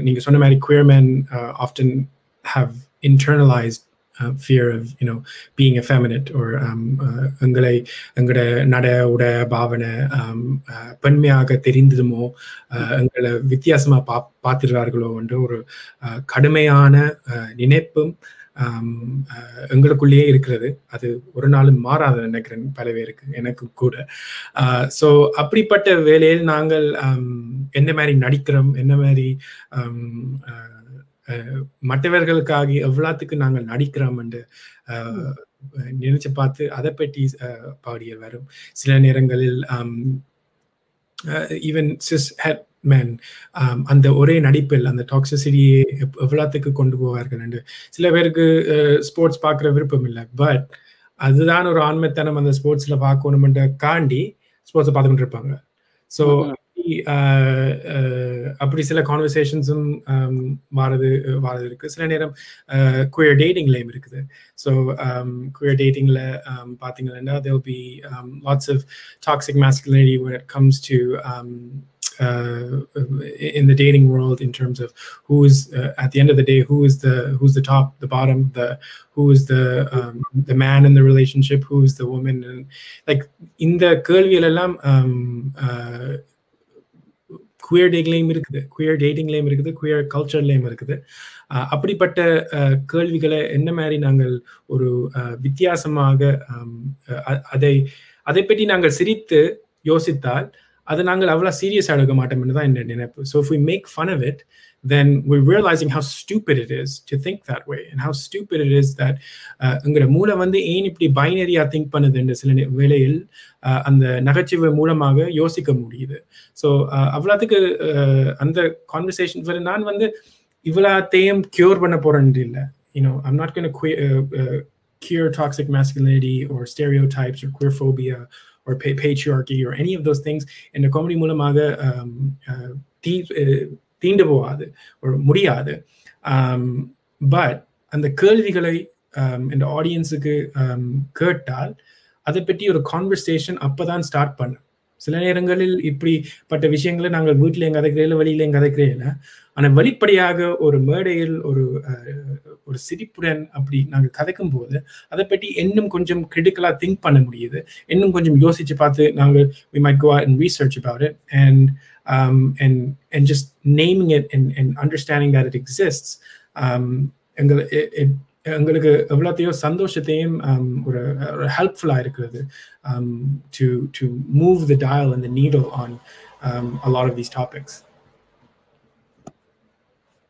நீங்கள் சொன்ன மாதிரி queer men often have internalized uh, fear of you know being effeminate or um, uh, எங்களை எங்களோட நட உட பாவனை um, uh, பெண்மையாக தெரிந்ததுமோ uh, எங்களை வித்தியாசமா பா பார்த்துடுறார்களோ என்ற ஒரு uh, கடுமையான uh, நினைப்பும் um, uh, எங்களுக்குள்ளேயே இருக்கிறது. அது ஒரு நாளும் மாறாத நினைக்கிறேன் பல பேருக்கு எனக்கு கூட. Uh, ஸோ அப்படிப்பட்ட வேலையில் நாங்கள் um, என்ன மாதிரி நடிக்கிறோம் என்ன மாதிரி um, அஹ் மற்றவர்களுக்காக எவ்வளோத்துக்கு நாங்கள் நடிக்கிறோம் என்று நினைச்சு பார்த்து அதை பற்றி பாடிய வரும். சில நேரங்களில் ஈவன் சிஸ் ஹெட் மேன் அந்த ஒரே நடிப்பில் அந்த டாக்ஸிசிட்டியை எவ்வளோத்துக்கு கொண்டு போவார்கள் என்று. சில பேருக்கு ஸ்போர்ட்ஸ் பார்க்குற விருப்பம் இல்லை. பட் அதுதான் ஒரு ஆண்மைத்தனம் அந்த ஸ்போர்ட்ஸில் பார்க்கணுமென்ற காண்டி ஸ்போர்ட்ஸை பார்த்துக்கிட்டு இருப்பாங்க ஸோ அப்படி சில கான்வர்சேஷன்ஸும் மாறது மாறது இருக்கு சில நேரம் குயர் டேட்டிங்லேயும் இருக்குது ஸோ குயர் டேட்டிங்கில் பார்த்தீங்கன்னா they'll be lots of toxic masculinity when it comes to um, uh, in the dating world in terms of who is uh, at the end of the day who is the who's the top the bottom the who is the um, the man in the relationship who is the woman and like இந்த கேள்விகள் எல்லாம் um, uh, queer டேட்லேயும் இருக்குது குயர் டேட்டிங்லேயும் இருக்குது குயர் கல்ச்சர்லேயும் இருக்குது. அஹ் அப்படிப்பட்ட அஹ், கேள்விகளை என்ன மாதிரி நாங்கள் ஒரு அஹ், வித்தியாசமாக அதை அதை பற்றி நாங்கள் சிரித்து யோசித்தால் அதை நாங்கள் அவ்வளோ சீரியஸாக எடுக்க மாட்டோம்னு தான் என்ன நினைப்பு. So if we make fun of it then we're realizing how stupid it is to think that way and how stupid it is that uh, எங்களோட மூளை வந்து ஏன் இப்படி பைனரியாக திங்க் பண்ணுதுன்ற சில வேளையில் uh, அந்த நகைச்சுவை மூலமாக யோசிக்க முடியுது. ஸோ uh, அவ்வளோத்துக்கு அந்த கான்வர்சேஷன் நான் வந்து இவ்வளோத்தையும் க்யூர் பண்ண போகிறேன்னு இல்லை. You know I'm not can cure toxic masculinity or stereotypes or queer phobia or pa- patriarchy or any of those things இந்த காமெடி மூலமாக um, uh, தீ uh, தீண்டு போகாது ஒரு முடியாது. Um, பட் அந்த கேள்விகளை um, இந்த ஆடியன்ஸுக்கு um, கேட்டால் அதை பற்றி ஒரு கான்வர்சேஷன் அப்பதான் ஸ்டார்ட் பண்ணும். சில நேரங்களில் இப்படிப்பட்ட விஷயங்களை நாங்கள் வீட்டில் எங்க கதைக்கிறேன் வெளியில எங்க கதைக்கிறேன் ஆனால் வெளிப்படையாக ஒரு மேடையில் ஒரு ஒரு சிரிப்புடன் அப்படி நாங்கள் கதைக்கும் போது அதை பற்றி இன்னும் கொஞ்சம் கிரிட்டிக்கலாக திங்க் பண்ண முடியுது. இன்னும் கொஞ்சம் யோசிச்சு பார்த்து நாங்கள் we might go out research about it and and and just naming it and and understanding that it exist எங்களை எங்களுக்கு எவ்வளோத்தையோ சந்தோஷத்தையும் um, ஒரு ஒரு ஹெல்ப்ஃபுல்லாக இருக்கிறது. To to move the dial and the needle on on um, a lot of these topics.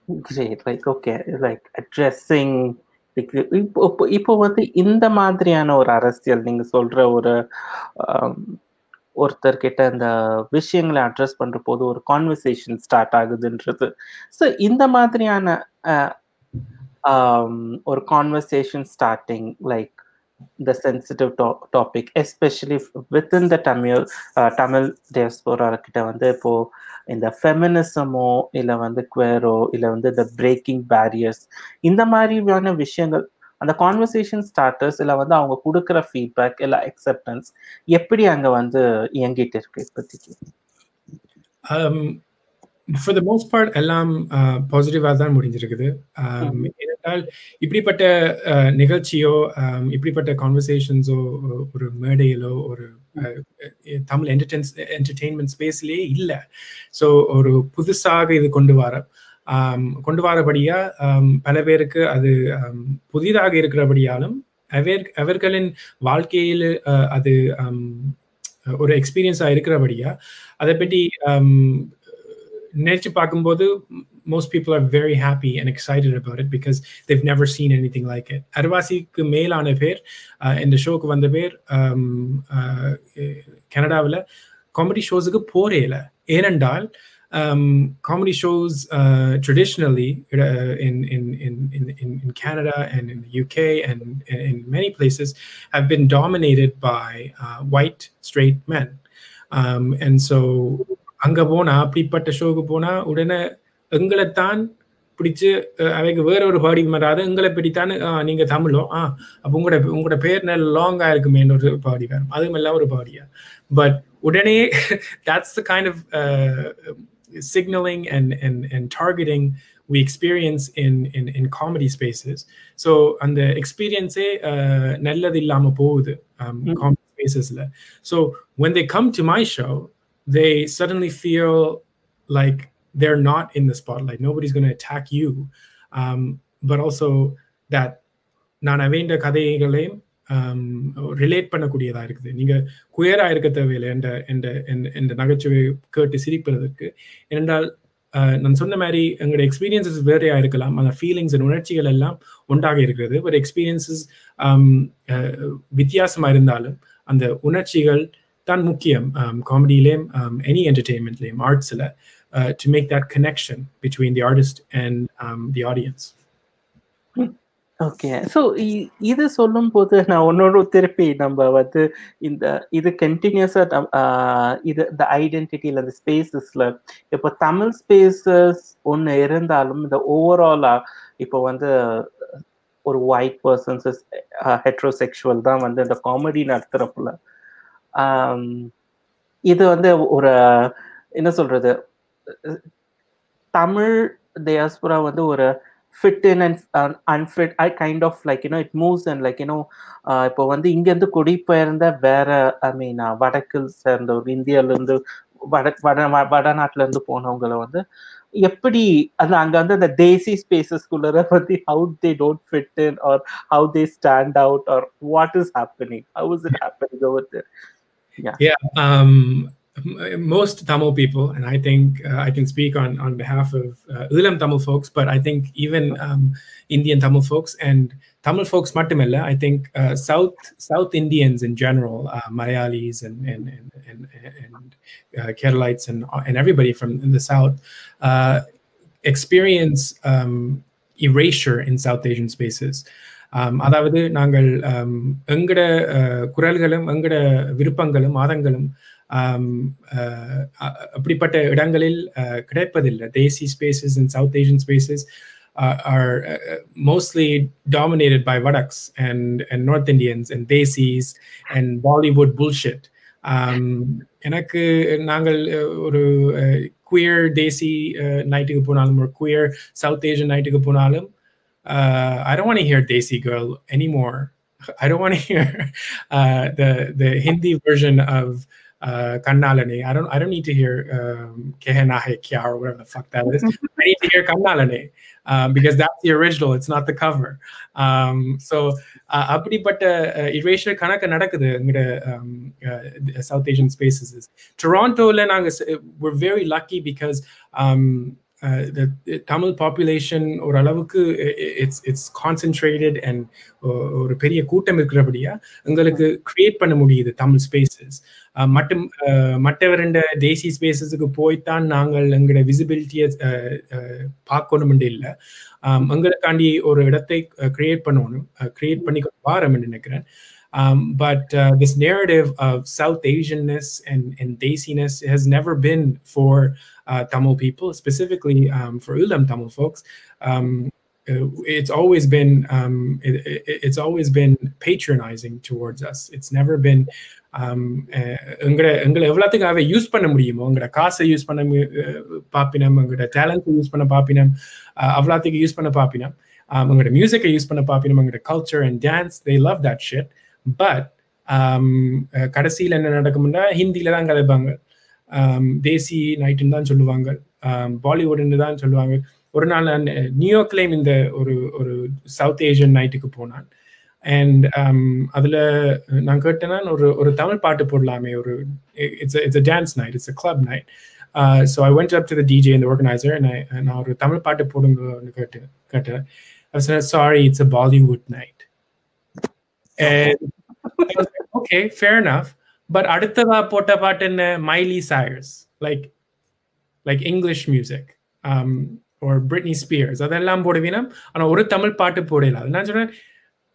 Great, like okay, like addressing இப்போ இப்போ- இப்போ வந்து இந்த மாதிரியான ஒரு அரசியல் நீங்க சொல்ற ஒரு um, ஒருத்தர்கிட்ட அந்த விஷயங்களை அட்ரஸ் பண்ற போது ஒரு கான்வர்சேஷன் ஸ்டார்ட் ஆகுதுன்றது. ஸோ இந்த மாதிரியான uh, Um, ஒரு conversation starting like the sensitive to- topic especially within the tamil uh, tamil diaspora கிட்ட வந்து இப்போ இந்த ஃபெமினிசமோ இல்லை வந்து குவேரோ இல்லை வந்து இந்த பிரேக்கிங் பேரியர்ஸ் இந்த மாதிரியான விஷயங்கள் அந்த கான்வர்சேஷன் ஸ்டார்டர்ஸ் இல்லை வந்து அவங்க கொடுக்குற ஃபீட்பேக் இல்லை அக்செப்டன்ஸ் எப்படி அங்கே வந்து இயங்கிட்டு இருக்கு இப்போதைக்கு? Um, For the most part எல்லாம் பாசிட்டிவாக தான் முடிஞ்சிருக்குது. ஏனென்றால் இப்படிப்பட்ட நிகழ்ச்சியோ இப்படிப்பட்ட கான்வர்சேஷன்ஸோ ஒரு மேடையிலோ ஒரு தமிழ் என்டர்டெயின் என்டர்டெயின்மெண்ட் ஸ்பேஸ்லேயே இல்லை. ஸோ ஒரு புதுசாக இது கொண்டு வர கொண்டு வரபடியா பல பேருக்கு அது புதிதாக இருக்கிறபடியாலும் அவர் அவர்களின் வாழ்க்கையில் அது ஒரு எக்ஸ்பீரியன்ஸாக இருக்கிறபடியா அதை பற்றி நினைச்சு பார்க்கும்போது most people are very happy and excited about it because they've never seen anything like it. அருவாசிக்கு மேலான பேர் uh, இந்த ஷோக்கு வந்த பேர் கனடாவில் காமெடி ஷோஸுக்கு போரே இல்லை ஏனென்றால் um, comedy shows uh, traditionally uh, in, in, in, in, in in Canada and in the UK and in, in many places have been dominated by uh, white straight men. Um, and so அங்க போனா அப்படிப்பட்ட ஷோக்கு போனா உடனே எங்களைத்தான் பிடிச்சு அஹ், அவங்க வேற ஒரு பாடி மாறாது எங்களை பிடித்தானே ஆஹ், நீங்க தமிழோ ஆ அப்போ உங்களோட உங்களோட பேர் நல்ல லாங்கா இருக்குமேன்னு ஒரு பாடி வேணும். அதுவும் எல்லாம் ஒரு பாடியா. பட் உடனே that's the kind of uh, signaling and, and, and targeting we experience in in in comedy spaces. So அந்த எக்ஸ்பீரியன்ஸே நல்லது இல்லாம போகுது comedy spacesல. So when they come to my show they suddenly feel like they're not in the spotlight nobody's going to attack you. Um, but also that நான் அவைண்ட கதைகளையும் um, ரிலேட் பண்ணக்கூடியதா இருக்குது. நீங்க குயரா இருக்க தேவையில்லை என்ற என்ற என்ற- என்ற நகைச்சுவை கேட்டு சிரிப்பதற்கு. ஏனென்றால் நான் சொன்ன மாதிரி எங்களோட எக்ஸ்பீரியன்சஸ் வேறையா இருக்கலாம். அந்த ஃபீலிங்ஸ் உணர்ச்சிகள் எல்லாம் ஒன்றாக இருக்கிறது. ஒரு எக்ஸ்பீரியன்சஸ் um, வித்தியாசமா இருந்தாலும் அந்த உணர்ச்சிகள் தான் முக்கியம் காமெடியிலேயும் எனி என்டர்டெயின்மெண்ட்லேயும் ஆர்ட்ஸில் to make that connection between the artist and the audience okay so இது சொல்லும் போது நான் ஒன்னோட திருப்பி நம்ம வந்து இந்த இது கண்டினியூஸாக இது இந்த ஐடென்டிட்டியில் இந்த ஸ்பேஸஸில் இப்போ தமிழ் ஸ்பேசஸ் ஒன்று இருந்தாலும் இந்த ஓவராலாக இப்போ வந்து ஒரு ஒயிட் பர்சன்ஸ் ஹெட்ரோசெக்ஷுவல் தான் வந்து இந்த காமெடி நடத்துகிறப்பல இது வந்து ஒரு என்ன சொல்றது தமிழ் diaspora வந்து ஒரு fit in and unfit I kind of like you know it moves and like you know இப்போ வந்து இங்கேருந்து குடிபெயர்ந்த வேற ஐ மீன் uh, வடக்கில் சேர்ந்த ஒரு இந்தியால இருந்து வட வட வடநாட்டிலேருந்து இருந்து போனவங்களை வந்து எப்படி அந்த அங்க வந்து அந்த தேசி ஸ்பேசஸ்குள்ள வந்து how they don't fit in or how they stand out or what is happening how is it happening over there Yeah, um, most Tamil people, and I think uh, I can speak on on behalf of uh, Ulam Tamil folks, but I think even um, Indian Tamil folks and Tamil folks, Mattamella, I think uh, South South Indians in general, uh, Malayalis and and and and, and uh, Keralites and and everybody from the South uh, experience um, erasure in South Asian spaces. அதாவது நாங்கள் எங்கட குரல்களும் எங்கட விருப்பங்களும் மாதங்களும் அப்படிப்பட்ட இடங்களில் கிடைப்பதில்லை. Desi spaces and south Asian spaces are mostly dominated by வடக்ஸ் and and north Indians and desis and Bollywood bullshit எனக்கு நாங்கள் ஒரு குயர் தேசி நைட்டுக்கு போனாலும் ஒரு குயர் சவுத் ஏஷியன் நைட்டுக்கு போனாலும் uh, I don't want to hear Desi Girl anymore. I don't want to hear uh, the the Hindi version of uh, Kannalane. I don't I don't need to hear um, Kehena Hai Kya or whatever the fuck that is. I need to hear Kannalane um, because that's the original. It's not the cover. Um, so uh, அப்படிப்பட்ட இரேஷியல் கணக்கு நடக்குது எங்கட சவுத் ஏஷியன் ஸ்பேசஸ் டொராண்டோவில் நாங்கள் we're very lucky because um, uh, the, the Tamil population ஓரளவுக்கு இட்ஸ் இட்ஸ் கான்சென்ட்ரேட்டட் அண்ட் ஒரு பெரிய கூட்டம் இருக்கிறபடியா எங்களுக்கு கிரியேட் பண்ண முடியுது தமிழ் ஸ்பேசஸ் மட்டும் அஹ், மற்ற ரெண்டு தேசி ஸ்பேசஸுக்கு போய்த்தான் நாங்கள் எங்களோட விசிபிலிட்டியை பார்க்கணும்னு இல்லை. எங்களுக்காண்டி ஒரு இடத்தை கிரியேட் பண்ணணும். கிரியேட் பண்ணி வாரம்னு நினைக்கிறேன். Um, but uh, this narrative of South Asianness and, and Desiness has never been for uh, Tamil people, specifically um, for Ulam Tamil folks. Um, uh, it's always been um, it, it- it's always been patronizing towards us. It's never been um, uh, எங்களை எங்களை எவ்வளோத்துக்காக யூஸ் பண்ண முடியுமோ உங்களோட காசை யூஸ் பண்ண மு- அஹ் பாப்பினம் உங்களோட டேலண்ட் யூஸ் பண்ண பாப்பினம் அஹ் அவ்வளோத்துக்கு யூஸ் பண்ண பாப்பினம் um, உங்களோட மியூசிக்கை யூஸ் பண்ண பாப்பினம் உங்களோட culture and dance they love that shit but கடைசியில் என்ன நடக்கும்னா ஹிந்தியில தான் கதைப்பாங்க um, தேசி நைட்டுன்னு தான் சொல்லுவாங்க. பாலிவுட்னு தான் சொல்லுவாங்க. ஒரு நாள் நான் நியூயார்க்லேயும் இந்த ஒரு ஒரு சவுத் ஏஷியன் நைட்டுக்கு போனான். அண்ட் அதில் நான் கேட்டேன்னா ஒரு ஒரு தமிழ் பாட்டு போடலாமே ஒரு it's it's a dance night it's a club night so I went up to the DJ இந்த ஆர்கனைசர் நான் ஒரு தமிழ் பாட்டு போடுங்கன்னு கேட்டு கேட்டேன். Sorry it's a Bollywood night okay fair And but அடுத்ததா போட்ட பாட்டு என்ன? Miley Cyrus like like English music or Britney Spears அதெல்லாம் போடுவீனா? ஆனால் ஒரு தமிழ் பாட்டு போடல அது நான் சொல்றேன்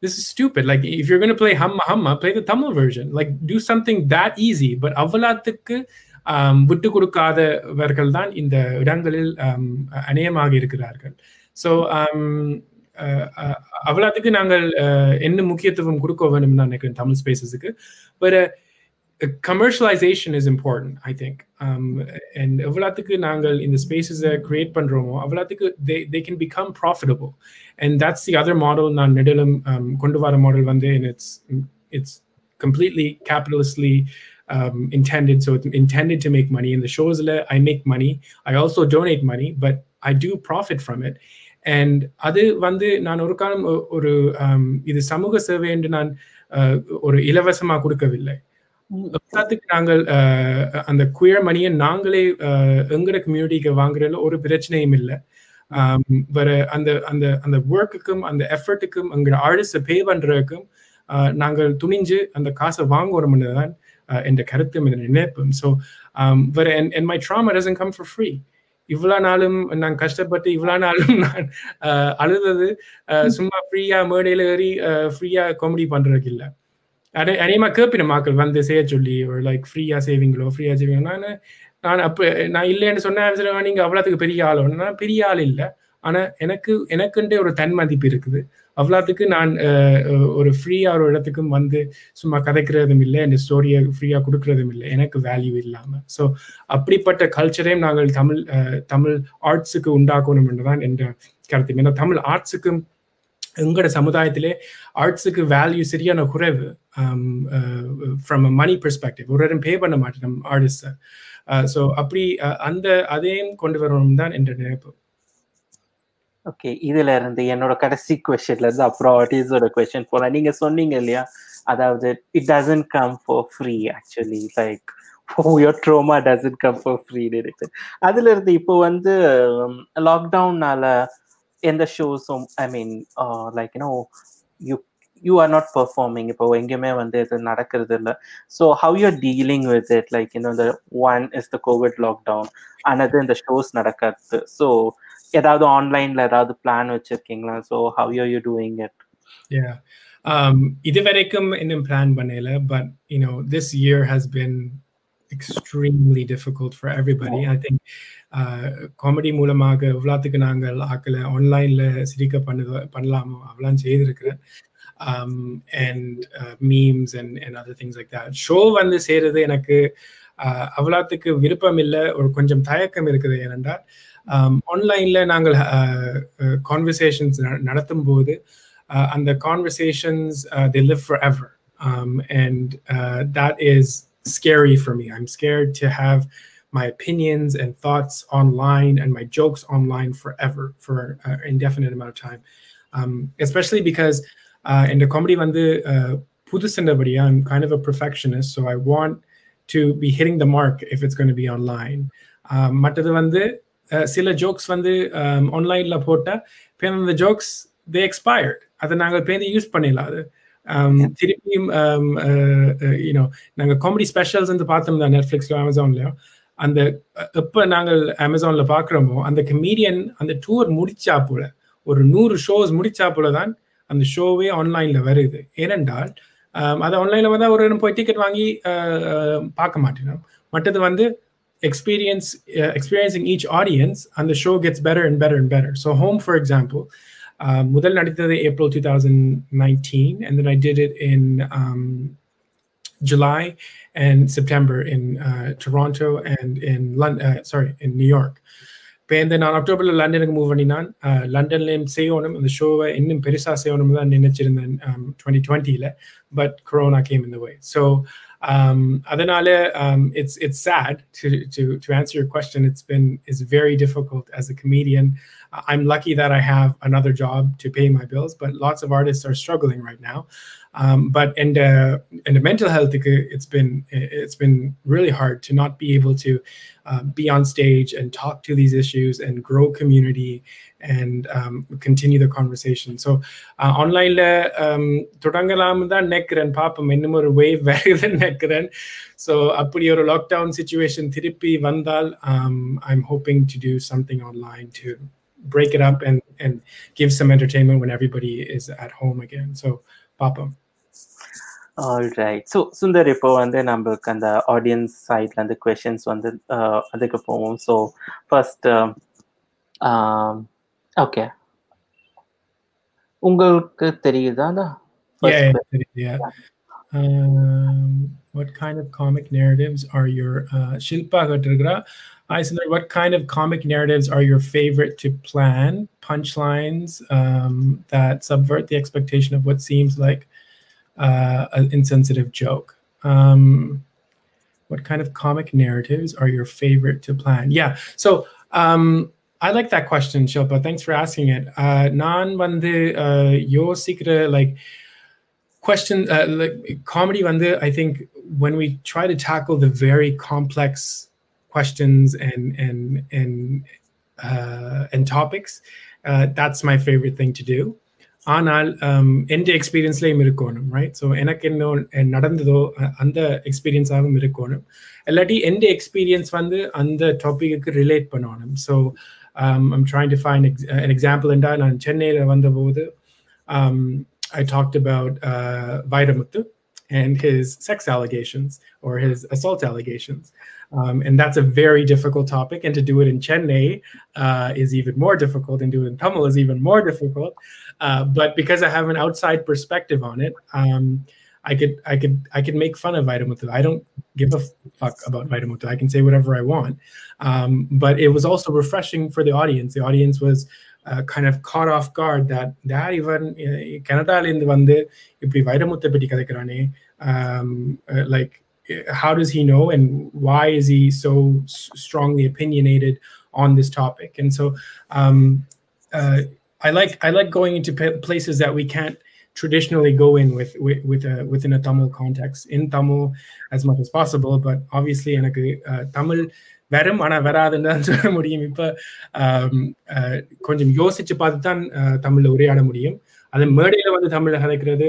this is stupid. Like if you're going to play hamma hamma play the tamil version. Like do something that easy. But அவ்வளத்துக்கு um, விட்டு கொடுக்காதவர்கள் தான் இந்த இடங்களில் um, அநேகமாக இருக்கிறார்கள். ஸோ um, uh, uh, அவ்வளோத்துக்கு நாங்கள் uh, என்ன முக்கியத்துவம் கொடுக்க வேணும்னு நினைக்கிறேன் Tamil ஸ்பேசஸுக்கு but commercialisation is important I think and எவ்வளோத்துக்கு நாங்கள் இந்த ஸ்பேசஸை கிரியேட் பண்ணுறோமோ அவ்வளோத்துக்கு they they can become profitable and that's the other model நான் நெடிலும் um, கொண்டு வர மாடல் வந்து it's it's completely capitalistly um, intended. So it's intended to make money. In the shows, I make money. I also donate money, but I do profit from it. And அது வந்து நான் ஒரு காலம் ஒரு um, இது சமூக சேவை என்று நான் ஒரு இலவசமாக கொடுக்கவில்லை எல்லாத்துக்கு நாங்கள் அந்த குயர் மணியை நாங்களே எங்கட கம்யூனிட்டிக்கு வாங்குறதுல ஒரு பிரச்சனையும் இல்லை. வர அந்த அந்த அந்த ஒர்க்குக்கும் அந்த எஃபர்ட்டுக்கும் எங்களோட ஆர்டிஸ்ட பே பண்றதுக்கும் நாங்கள் துணிஞ்சு அந்த காசை வாங்குவோம் தான் என்ற கருத்தும் என்ற நினைப்பும் ஸோ வர என் my trauma doesn't come for free இவ்வளோ நாளும் நான் கஷ்டப்பட்டு இவ்வளோ நாளும் நான் அழுதது சும்மா ஃப்ரீயா மேடையில் ஏறி ஃப்ரீயா காமெடி பண்றதுக்கு இல்லை. அதே அதேமா கேட்பின மக்கள் வந்து செய்ய சொல்லி ஒரு லைக் ஃப்ரீயா சேவிங்களோ ஃப்ரீயா சேவிங்களோ நான் நான் அப்போ நான் இல்லைன்னு சொன்னேன் நீங்க அவ்வளோத்துக்கு பெரிய ஆள். நான் பெரிய ஆள் இல்லை. ஆனா எனக்கு எனக்குன்றே ஒரு தன் மதிப்பு இருக்குது. அவ்வளோத்துக்கு நான் ஒரு ஃப்ரீயா ஒரு இடத்துக்கும் வந்து சும்மா கதைக்கிறதும் இல்லை இந்த ஸ்டோரியை ஃப்ரீயா கொடுக்கறதும் இல்லை. எனக்கு வேல்யூ இல்லாம. ஸோ அப்படிப்பட்ட கல்ச்சரையும் நாங்கள் தமிழ் தமிழ் ஆர்ட்ஸுக்கு உண்டாக்கணும் என்றுதான் என்ற கருத்து. ஏன்னா தமிழ் ஆர்ட்ஸுக்கும் எங்களோட சமுதாயத்திலே ஆர்ட்ஸுக்கு வேல்யூ சரியான குறைவு ஃப்ரம் அ மணி பெர்ஸ்பெக்டிவ் ஒரு இடம் பே பண்ண மாட்டேன் ஆர்டிஸ்டை ஸோ uh, அப்படி uh, அந்த அதையும் கொண்டு வரணும் தான் என்ற நினைப்பு. ஓகே இதுல இருந்து என்னோட கடைசி கொஸ்டின்ல இருந்து அப்புறம் ஆர்டிஸ்டோட கொஸ்டின் போலாம் நீங்க சொன்னீங்க இல்லையா? அதாவது it doesn't come for free actually like your trauma doesn't come for free இருக்கு. அதுல இருந்து இப்போ வந்து um, லாக்டவுன்னால எந்த ஷோஸும் I mean like you know you you are not performing இப்போ எங்கேயுமே வந்து இது நடக்கிறது இல்லை. So how you're dealing with it like இந்த one is the COVID lockdown அனது இந்த ஷோஸ் நடக்கிறது. ஸோ ஏதாவது ஆன்லைன்ல ஏதாவது பிளான் வச்சிருக்கீங்களா? So how you you doing it இது வரைக்கும் இன்னும் பிளான் பண்ணல but you know this year has been extremely difficult for everybody. I think comedy மூலமாக எவ்வளோத்துக்கு நாங்கள் ஆக்கல ஆன்லைன்ல சிரிக்க பண்ணு பண்ணலாமோ? அவ்வளோ செய்திருக்கிறேன். And memes and and other things like that show வந்து செய்கிறது எனக்கு. அவ்வளோத்துக்கு விருப்பம் இல்லை. ஒரு கொஞ்சம் தயக்கம் இருக்குது ஏனென்றால் ஆன்லைனில் நாங்கள் கான்வர்சேஷன்ஸ் நடத்தும் போது அந்த conversations the live forever and that is scary for I I'm scare to have my opinions and thoughts online and my jokes online forever for an indefinite amount of time. Um, especially because uh, in the comedy வந்து புதுசுண்டபடி I'm kind of a perfectionist, so I want to be hitting the mark if it's going to be online. மற்றது வந்து சில ஜோக்ஸ் வந்து ஆன்லைன்ல போட்டா இப்போ அந்த ஜோக்ஸ் தே எக்ஸ்பயர்ட் அதை நாங்கள் பேருந்து யூஸ் பண்ணிடலாம் அது திருப்பியும் யூனோ நாங்கள் காமெடி ஸ்பெஷல்ஸ் வந்து பார்த்தோம் தான் நெட்ஃப்ளிக்ஸ்ல அமேசான்லயும் அந்த எப்போ நாங்கள் அமேசான்ல பார்க்குறோமோ அந்த கமீடியன் அந்த டூர் முடிச்சா போல ஒரு நூறு ஷோஸ் முடிச்சா போல தான் அந்த ஷோவே ஆன்லைன்ல வருது. ஏனென்றால் அதை ஆன்லைனில் வந்தால் ஒரு போய் டிக்கெட் வாங்கி பார்க்க மாட்டேன் மற்றது வந்து எக்ஸ்பீரியன்ஸ் uh, ஈச் ஆடியன்ஸ் அந்த show gets better and better and better so home for example முதல் நடித்தது April two thousand nineteen and then I did it in July and September in uh, Toronto and in London, uh, sorry, in New York. இப்போ நான் அக்டோபரில் லண்டனுக்கு மூவ் பண்ணினான் லண்டன்லேயும் செய்யணும் அந்த ஷோவை இன்னும் பெருசாக செய்யணும் தான் நினைச்சிருந்தேன் டுவெண்ட்டி டுவெண்ட்டியில் பட் கொரோனா கேம் இந்த வே ஸோ um, அதனால um, it's it's sad to, to to answer your question. It's been it's very difficult as a comedian. I'm lucky that I have another job to pay my bills, but lots of artists are struggling right now. Um, but in the in the mental health, it's been it's been really hard to not be able to uh, be on stage and talk to these issues and grow community and um, continue the conversation. So uh, online தொடங்கலாம் தான் நினைக்கிறேன் பாப்போம் இன்னும் ஒரு வேவ் வருதுன்னு நினைக்கிறேன் ஸோ அப்படி ஒரு லாக்டவுன் சுச்சுவேஷன் திருப்பி வந்தால் I'm hoping to do something online to break it up and and give some entertainment when everybody is at home again. So பாப்போம் ஆல்ரைட் ஸோ சுந்தர் இப்போ வந்து நம்மளுக்கு அந்த ஆடியன்ஸ் சைட்ல அந்த கொஷின்ஸ் வந்து அதுக்கு போவோம் ஸோ ஃபர்ஸ்ட் ஓகே உங்களுக்கு தெரியுதா Um, what kind of comic narratives are your uh, Shilpa Gatragra? Hi, Sundar. What kind of comic narratives are your favorite to plan? Punchlines um, that subvert the expectation of what seems like uh, an insensitive joke? Um, what kind of comic narratives are your favorite to plan? Yeah, so um, I like that question, Shilpa. Thanks for asking it. Nan vande yo secret like question uh, like comedy vande. I think when we try to tackle the very complex questions and and and uh, and topics, uh, that's my favorite thing to do. ஆனால் எந்த எக்ஸ்பீரியன்ஸ்லேயும் இருக்கணும் ரைட் ஸோ எனக்கு என்ன நடந்ததோ அந்த எக்ஸ்பீரியன்ஸாகவும் இருக்கணும். இல்லாட்டி எந்த எக்ஸ்பீரியன்ஸ் வந்து அந்த டாப்பிக்கு ரிலேட் பண்ணணும். So I'm trying to find ex example என்றால் நான் சென்னையில் வந்தபோது um, I talked about Vairamuthu and his sex allegations or his assault allegations. Um, and that's a very difficult topic. And to do it in Chennai uh, is even more difficult, and do it in Tamil is even more difficult. Uh, but because I have an outside perspective on it, um, I could I could I could make fun of Vairamuthu. I don't give a fuck about Vairamuthu. I can say whatever I want. Um, but it was also refreshing for the audience. The audience was uh, kind of caught off guard that that even கனடாலேருந்து வந்து இப்படி வைரமுத்தை பற்றி கதைக்கிறானே like how does he know and why is he so strongly opinionated on this topic and so um, uh, I like I like going into places that we can't traditionally go in with with, with a, within a Tamil context in Tamil as much as possible but obviously எனக்கு uh, Tamil வரும் ஆனால் வராதுன்னு தான் சொல்ல முடியும் இப்போ கொஞ்சம் யோசிச்சு பார்த்து தான் தமிழில் உரையாட முடியும் அது மேடையில் வந்து தமிழில் கதைக்கிறது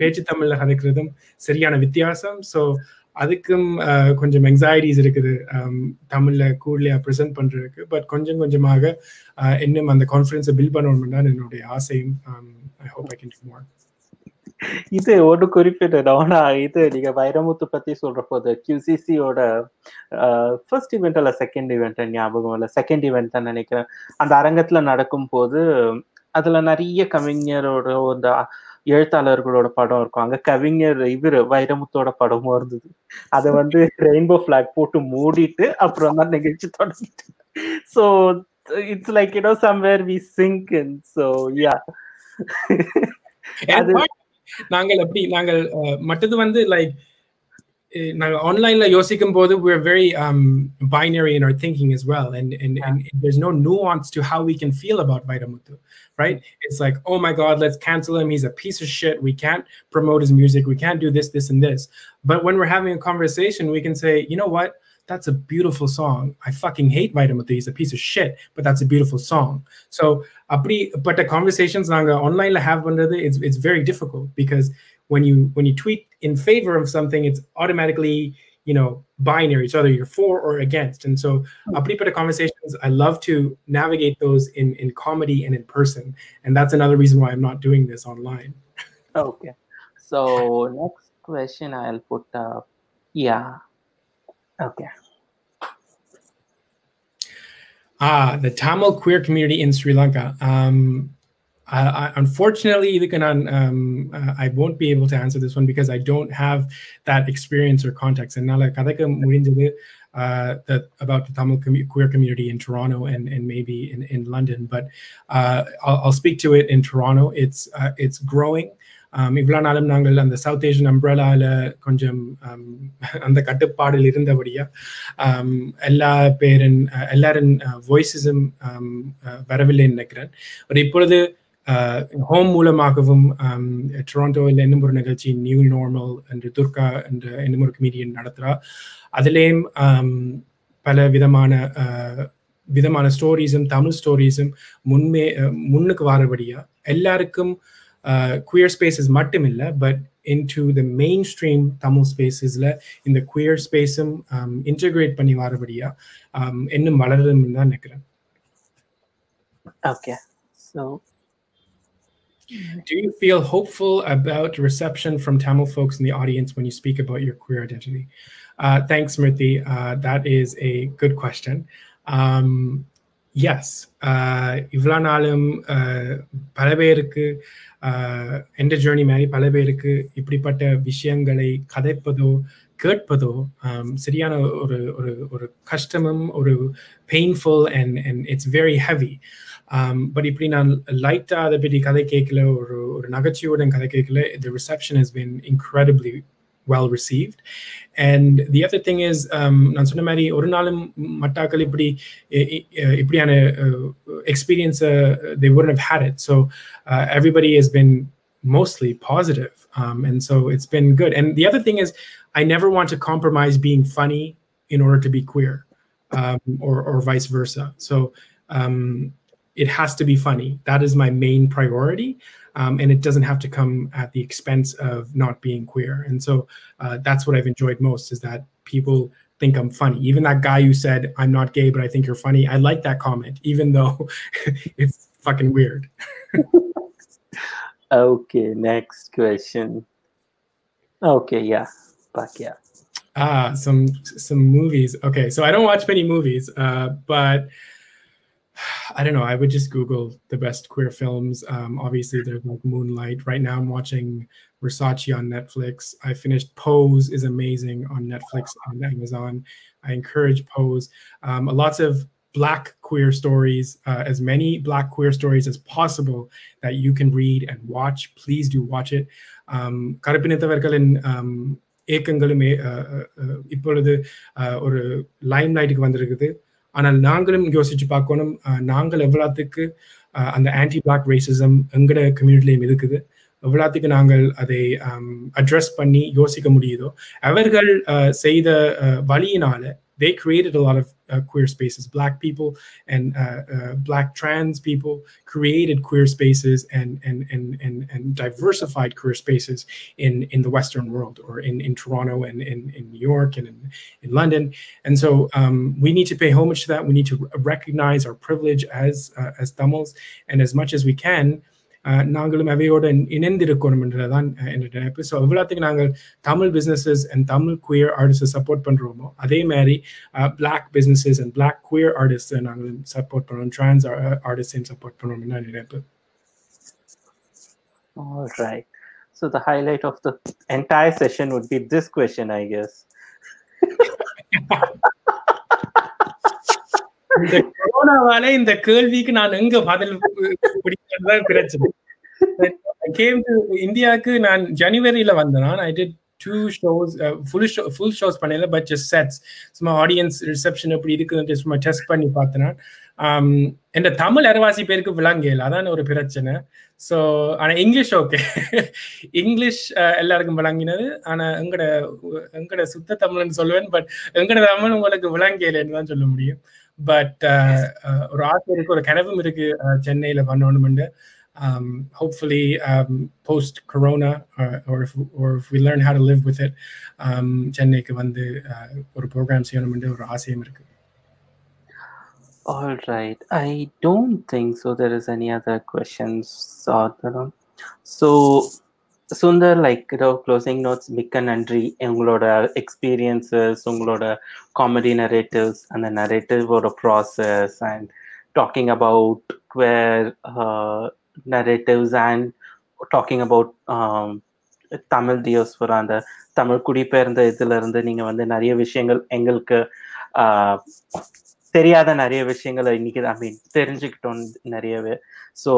பேச்சு தமிழில் கதைக்கிறதும் சரியான வித்தியாசம். ஸோ அதுக்கும் கொஞ்சம் எங்ஸைட்டிஸ் இருக்குது தமிழில் கூடலையாக ப்ரெசென்ட் பண்ணுறதுக்கு பட் கொஞ்சம் கொஞ்சமாக இன்னும் அந்த கான்ஃபிடன்ஸை பில்ட் பண்ணணும் தான் என்னுடைய ஆசையும். ஐ ஹோப் ஐ கேன் மோர் இது ஒன்று குறிப்பிட்டோம் இது நீங்க வைரமுத்து பத்தி சொல்ற போது கியூசிசியோட ஃபர்ஸ்ட் இவெண்ட் அல்ல செகண்ட் இவெண்ட் ஞாபகம் இல்ல செகண்ட் இவெண்ட் தான் நினைக்கிறேன். அந்த அரங்கத்துல நடக்கும் போது அதுல நிறைய கவிஞரோட இந்த எழுத்தாளர்களோட படம் இருக்கும். அங்க கவிஞர் இவர் வைரமுத்தோட படமும் இருந்தது. அதை வந்து ரெயின்போ பிளாக் போட்டு மூடிட்டு அப்புறம் தான் நிகழ்ச்சி தொடங்கிட்டு. So it's like you know somewhere we sink in so yeah அது நாங்கள் எப்படி நாங்கள் மற்றது வந்து லைக் நாங்கள் ஆன்லைன்ல யோசிக்கும் போது we're very um, binary in our thinking as well and, and, and there's no nuance to how we can feel about Vairamuthu right it's like oh my god let's cancel him he's a piece of shit we can't promote his music we can't do this this and this but when we're having a conversation we can say you know what that's a beautiful song. I fucking hate Vairamuthu. He's a piece of shit, but that's a beautiful song. So, but the conversations nanga online have it's it's very difficult because when you when you tweet in favor of something, it's automatically you know binary. It's either you're for or against. And so, apri conversations, I love to navigate those in in comedy and in person, and that's another reason why I'm not doing this online. Okay. So next question I'll put up. Yeah. Okay. Ah, the Tamil queer community in Sri Lanka. Um, I, I, unfortunately, um, uh, I won't be able to answer this one because I don't have that experience or context. And now, like, uh, that about the Tamil com- queer community in Toronto and, and maybe in, in London, but uh, I'll, I'll, speak to it in Toronto. It's uh, it's growing. இவ்வளோ நாளும் நாங்கள் அந்த சவுத் ஏஷியன் அம்ப்ரலாவில் கொஞ்சம் அந்த கட்டுப்பாடில் இருந்தபடியா எல்லா பேரின் எல்லாரின் வாய்ஸஸும் வரவில்லைன்னு நினைக்கிறேன் ஒரு இப்பொழுது ஹோம் மூலமாகவும் டொராண்டோவில் இன்னும் ஒரு நிகழ்ச்சி நியூ நார்மல் என்று துர்கா என்று இன்னும் ஒரு கமீடியன் நடத்துகிறா அதுலேயும் பல விதமான விதமான ஸ்டோரிஸும் தமிழ் ஸ்டோரிஸும் முன்மே முன்னுக்கு வாரபடியா எல்லாருக்கும் குயர் ஸ்பேசஸ் மட்டும் இல்லை but into the mainstream Tamil ஸ்பேசஸில் இந்த குயர் ஸ்பேஸும் இன்டகிரேட் பண்ணி வரபடியா இன்னும் வளருதுன்னு தான் நினைக்கிறேன். Okay so Do you feel hopeful about reception from Tamil folks in the audience when you speak about your queer identity? Uh, thanks, Murthy. Uh, that is a good question. Um, yes இவ்வளோ நாளும் பல பேருக்கு எந்த ஜேர்னி மாதிரி பல பேருக்கு இப்படிப்பட்ட விஷயங்களை கதைப்பதோ கேட்பதோ சரியான ஒரு ஒரு ஒரு கஷ்டமும் ஒரு painful and and it's very heavy but இப்படி நான் லைட்டாக அதை பற்றி கதை கேட்கல ஒரு ஒரு நகைச்சுவையுடன் கதை கேட்கல the reception has been incredibly well received. And the other thing is, நான் சொன்ன மாதிரி ஒரு நாளும் மட்டாக்கள் இப்படி இப்படியான experience they wouldn't have had it. So uh, everybody has been mostly positive. Um, and so it's been good. And the other thing is, I never want to compromise being funny in order to be queer um, or, or vice versa. So um, it has to be funny. That is my main priority. Um, and it doesn't have to come at the expense of not being queer. And so uh, that's what I've enjoyed most is that people think I'm funny. Even that guy who said, I'm not gay, but I think you're funny. I like that comment, even though it's fucking weird. okay, next question. Okay, yeah. But yeah. Ah, some some movies. Okay, so I don't watch many movies, uh, but I don't know. I would just Google the best queer films. Um, obviously, there's like Moonlight. Right now, I'm watching Versace on Netflix. I finished Pose is amazing on Netflix and Amazon. I encourage Pose. Um, lots of black queer stories, uh, as many black queer stories as possible that you can read and watch. Please do watch it. கருப்பினத்தவர்களின் ஏக்கங்களும் இப்பொழுது ஒரு லைம் லைட்டுக்கு வந்திருக்குது ஆனால் நாங்களும் யோசிச்சு பார்க்கணும். நாங்கள் எவ்வளோத்துக்கு அந்த ஆன்டி பிளாக் ரேசிசம் எங்கட கம்யூனிட்டிலையும் இருக்குது எவ்வளோத்துக்கு நாங்கள் அதை அட்ரஸ் பண்ணி யோசிக்க முடியுதோ? அவர்கள் செய்த வழியினால they created a lot of uh, queer spaces. Black people and uh, uh, Black trans people created queer spaces and and and and, and diversified queer spaces in in the Western world, or in in Toronto and in in New York and in in London. And so um, we need to pay homage to that. We need to recognize our privilege as as Tamils, and as much as we can. நாங்களும் அவையோட இணைந்திருக்கணும்ன்றதான் என்னோட நினைப்பு ஸோ எவ்வளோத்துக்கு நாங்கள் Tamil businesses and Tamil queer ஆர்டிஸ்டை support பண்ணுறோமோ அதே மாதிரி black businesses and black queer ஆர்டிஸ்ட்டை நாங்கள் சப்போர்ட் பண்ணுறோம் ட்ரான்ஸ் ஆர்டிஸ்டையும் சப்போர்ட் பண்ணுறோம்னு நான் நினைப்பு All right. So the highlight of the entire session would be this question, I guess. இந்த கொரோனாவால இந்த கேள்விக்கு நான் எங்க பதில் பிடிக்கிறதுதான் பிரச்சனை. கேம் இந்தியாவுக்கு நான் ஜனவரியில வந்தேன் I did two shows full show full shows பண்ணல பட் ஜஸ்ட் செட்ஸ் சும்மா ஆடியன்ஸ் ரிசப்ஷன் எப்படி இருக்குன்னு சும்மா டெஸ்ட் பண்ணி பார்த்தேன் um, என் தமிழ் அரவாசி பேருக்கு விளங்கல அதான் ஒரு பிரச்சனை. ஸோ ஆனால் இங்கிலீஷ் ஓகே இங்கிலீஷ் எல்லாருக்கும் விளங்கினது. ஆனால் எங்கட எங்கட சுத்த தமிழ்னு சொல்லுவேன் பட் எங்கட தமிழ் உங்களுக்கு விளங்கலன்னு தான் சொல்ல முடியும். பட் ஒரு ஆசை இருக்கு ஒரு கனவும் இருக்கு சென்னையில பண்ணணும்னு um, hopefully um, post corona or, or, if, or if we learn how to live with it um, சென்னைக்கு வந்து ஒரு ப்ரோக்ராம் செய்யணும்னு ஒரு ஆசையும் இருக்கு All right. I don't think so. There is any other questions. So, Sundar like ஏதோ க்ளோசிங் நோட்ஸ் மிக்க நன்றி. உங்களோட எக்ஸ்பீரியன்சஸ் உங்களோட காமெடி நரேட்டிவ்ஸ் uh, um, அந்த நரேட்டிவோட process and talking about queer narratives and talking about Tamil diaspora அந்த தமிழ் குடிபெயர்ந்த இதுலேருந்து நீங்கள் வந்து நிறைய விஷயங்கள் எங்களுக்கு uh, தெரியாத நிறைய விஷயங்களை இன்னைக்கு ஐ மீன் தெரிஞ்சுக்கிட்டோம் நிறையவே. ஸோ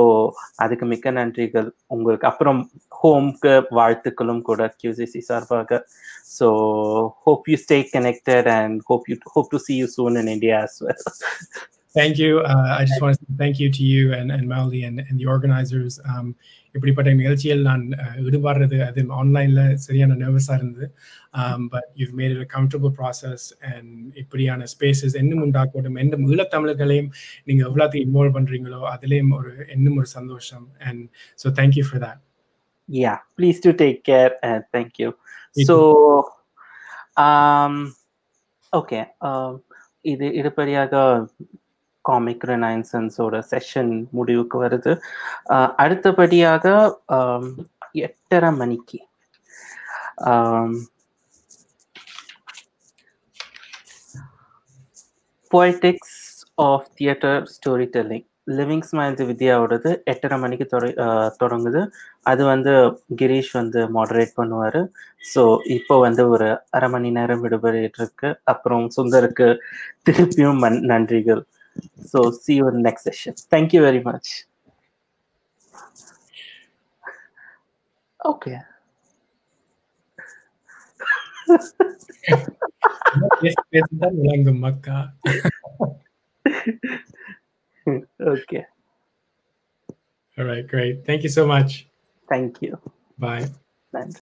அதுக்கு மிக்க நன்றிகள். உங்களுக்கு அப்புறம் ஹோம்க்கு வாழ்த்துக்களும் கூட கியூசிசி சார்பாக. So hope you stay connected and hope you hope to see you soon in India as well. Thank you. Uh, I just want to say thank you to you and, and Mauli and, and the organizers. Um, இப்படிப்பட்ட நிகழ்ச்சியில் நான் uh, ஈடுபடுறது அது ஆன்லைன்ல சரியான நர்வஸாக இருந்தது. But you've made it comfortable process and இப்படியான ஸ்பேசஸ் இன்னும் உண்டாக்கணும் எந்த ஈழத்தமிழர்களையும் நீங்கள் எவ்வளோத்தையும் இன்வால்வ் பண்ணுறீங்களோ அதுலேயும் ஒரு இன்னும் ஒரு சந்தோஷம். And so thank you for that Yeah, please do take care and thank you. So, um, okay. Um, இது இதுபடியாக காமிக் ரெனைன்சன்ஸோட செஷன் முடிவுக்கு வருது அடுத்தபடியாக எட்டரை மணிக்கு politics of theatre storytelling living smiles வித்யாவோடது எட்டரை மணிக்கு தொடங்குது. அது வந்து கிரீஷ் வந்து மாடரேட் பண்ணுவார். ஸோ இப்போ வந்து ஒரு அரை மணி நேரம் விடுபட்டு இருக்கு அப்புறம் சுந்தருக்கு திருப்பியும் நன்றிகள். So see you next session thank you very much okay பேச பேசதான் விளங்கும் மக்கா. okay. All right, great. Thank you so much. Thank you. Bye. Thanks.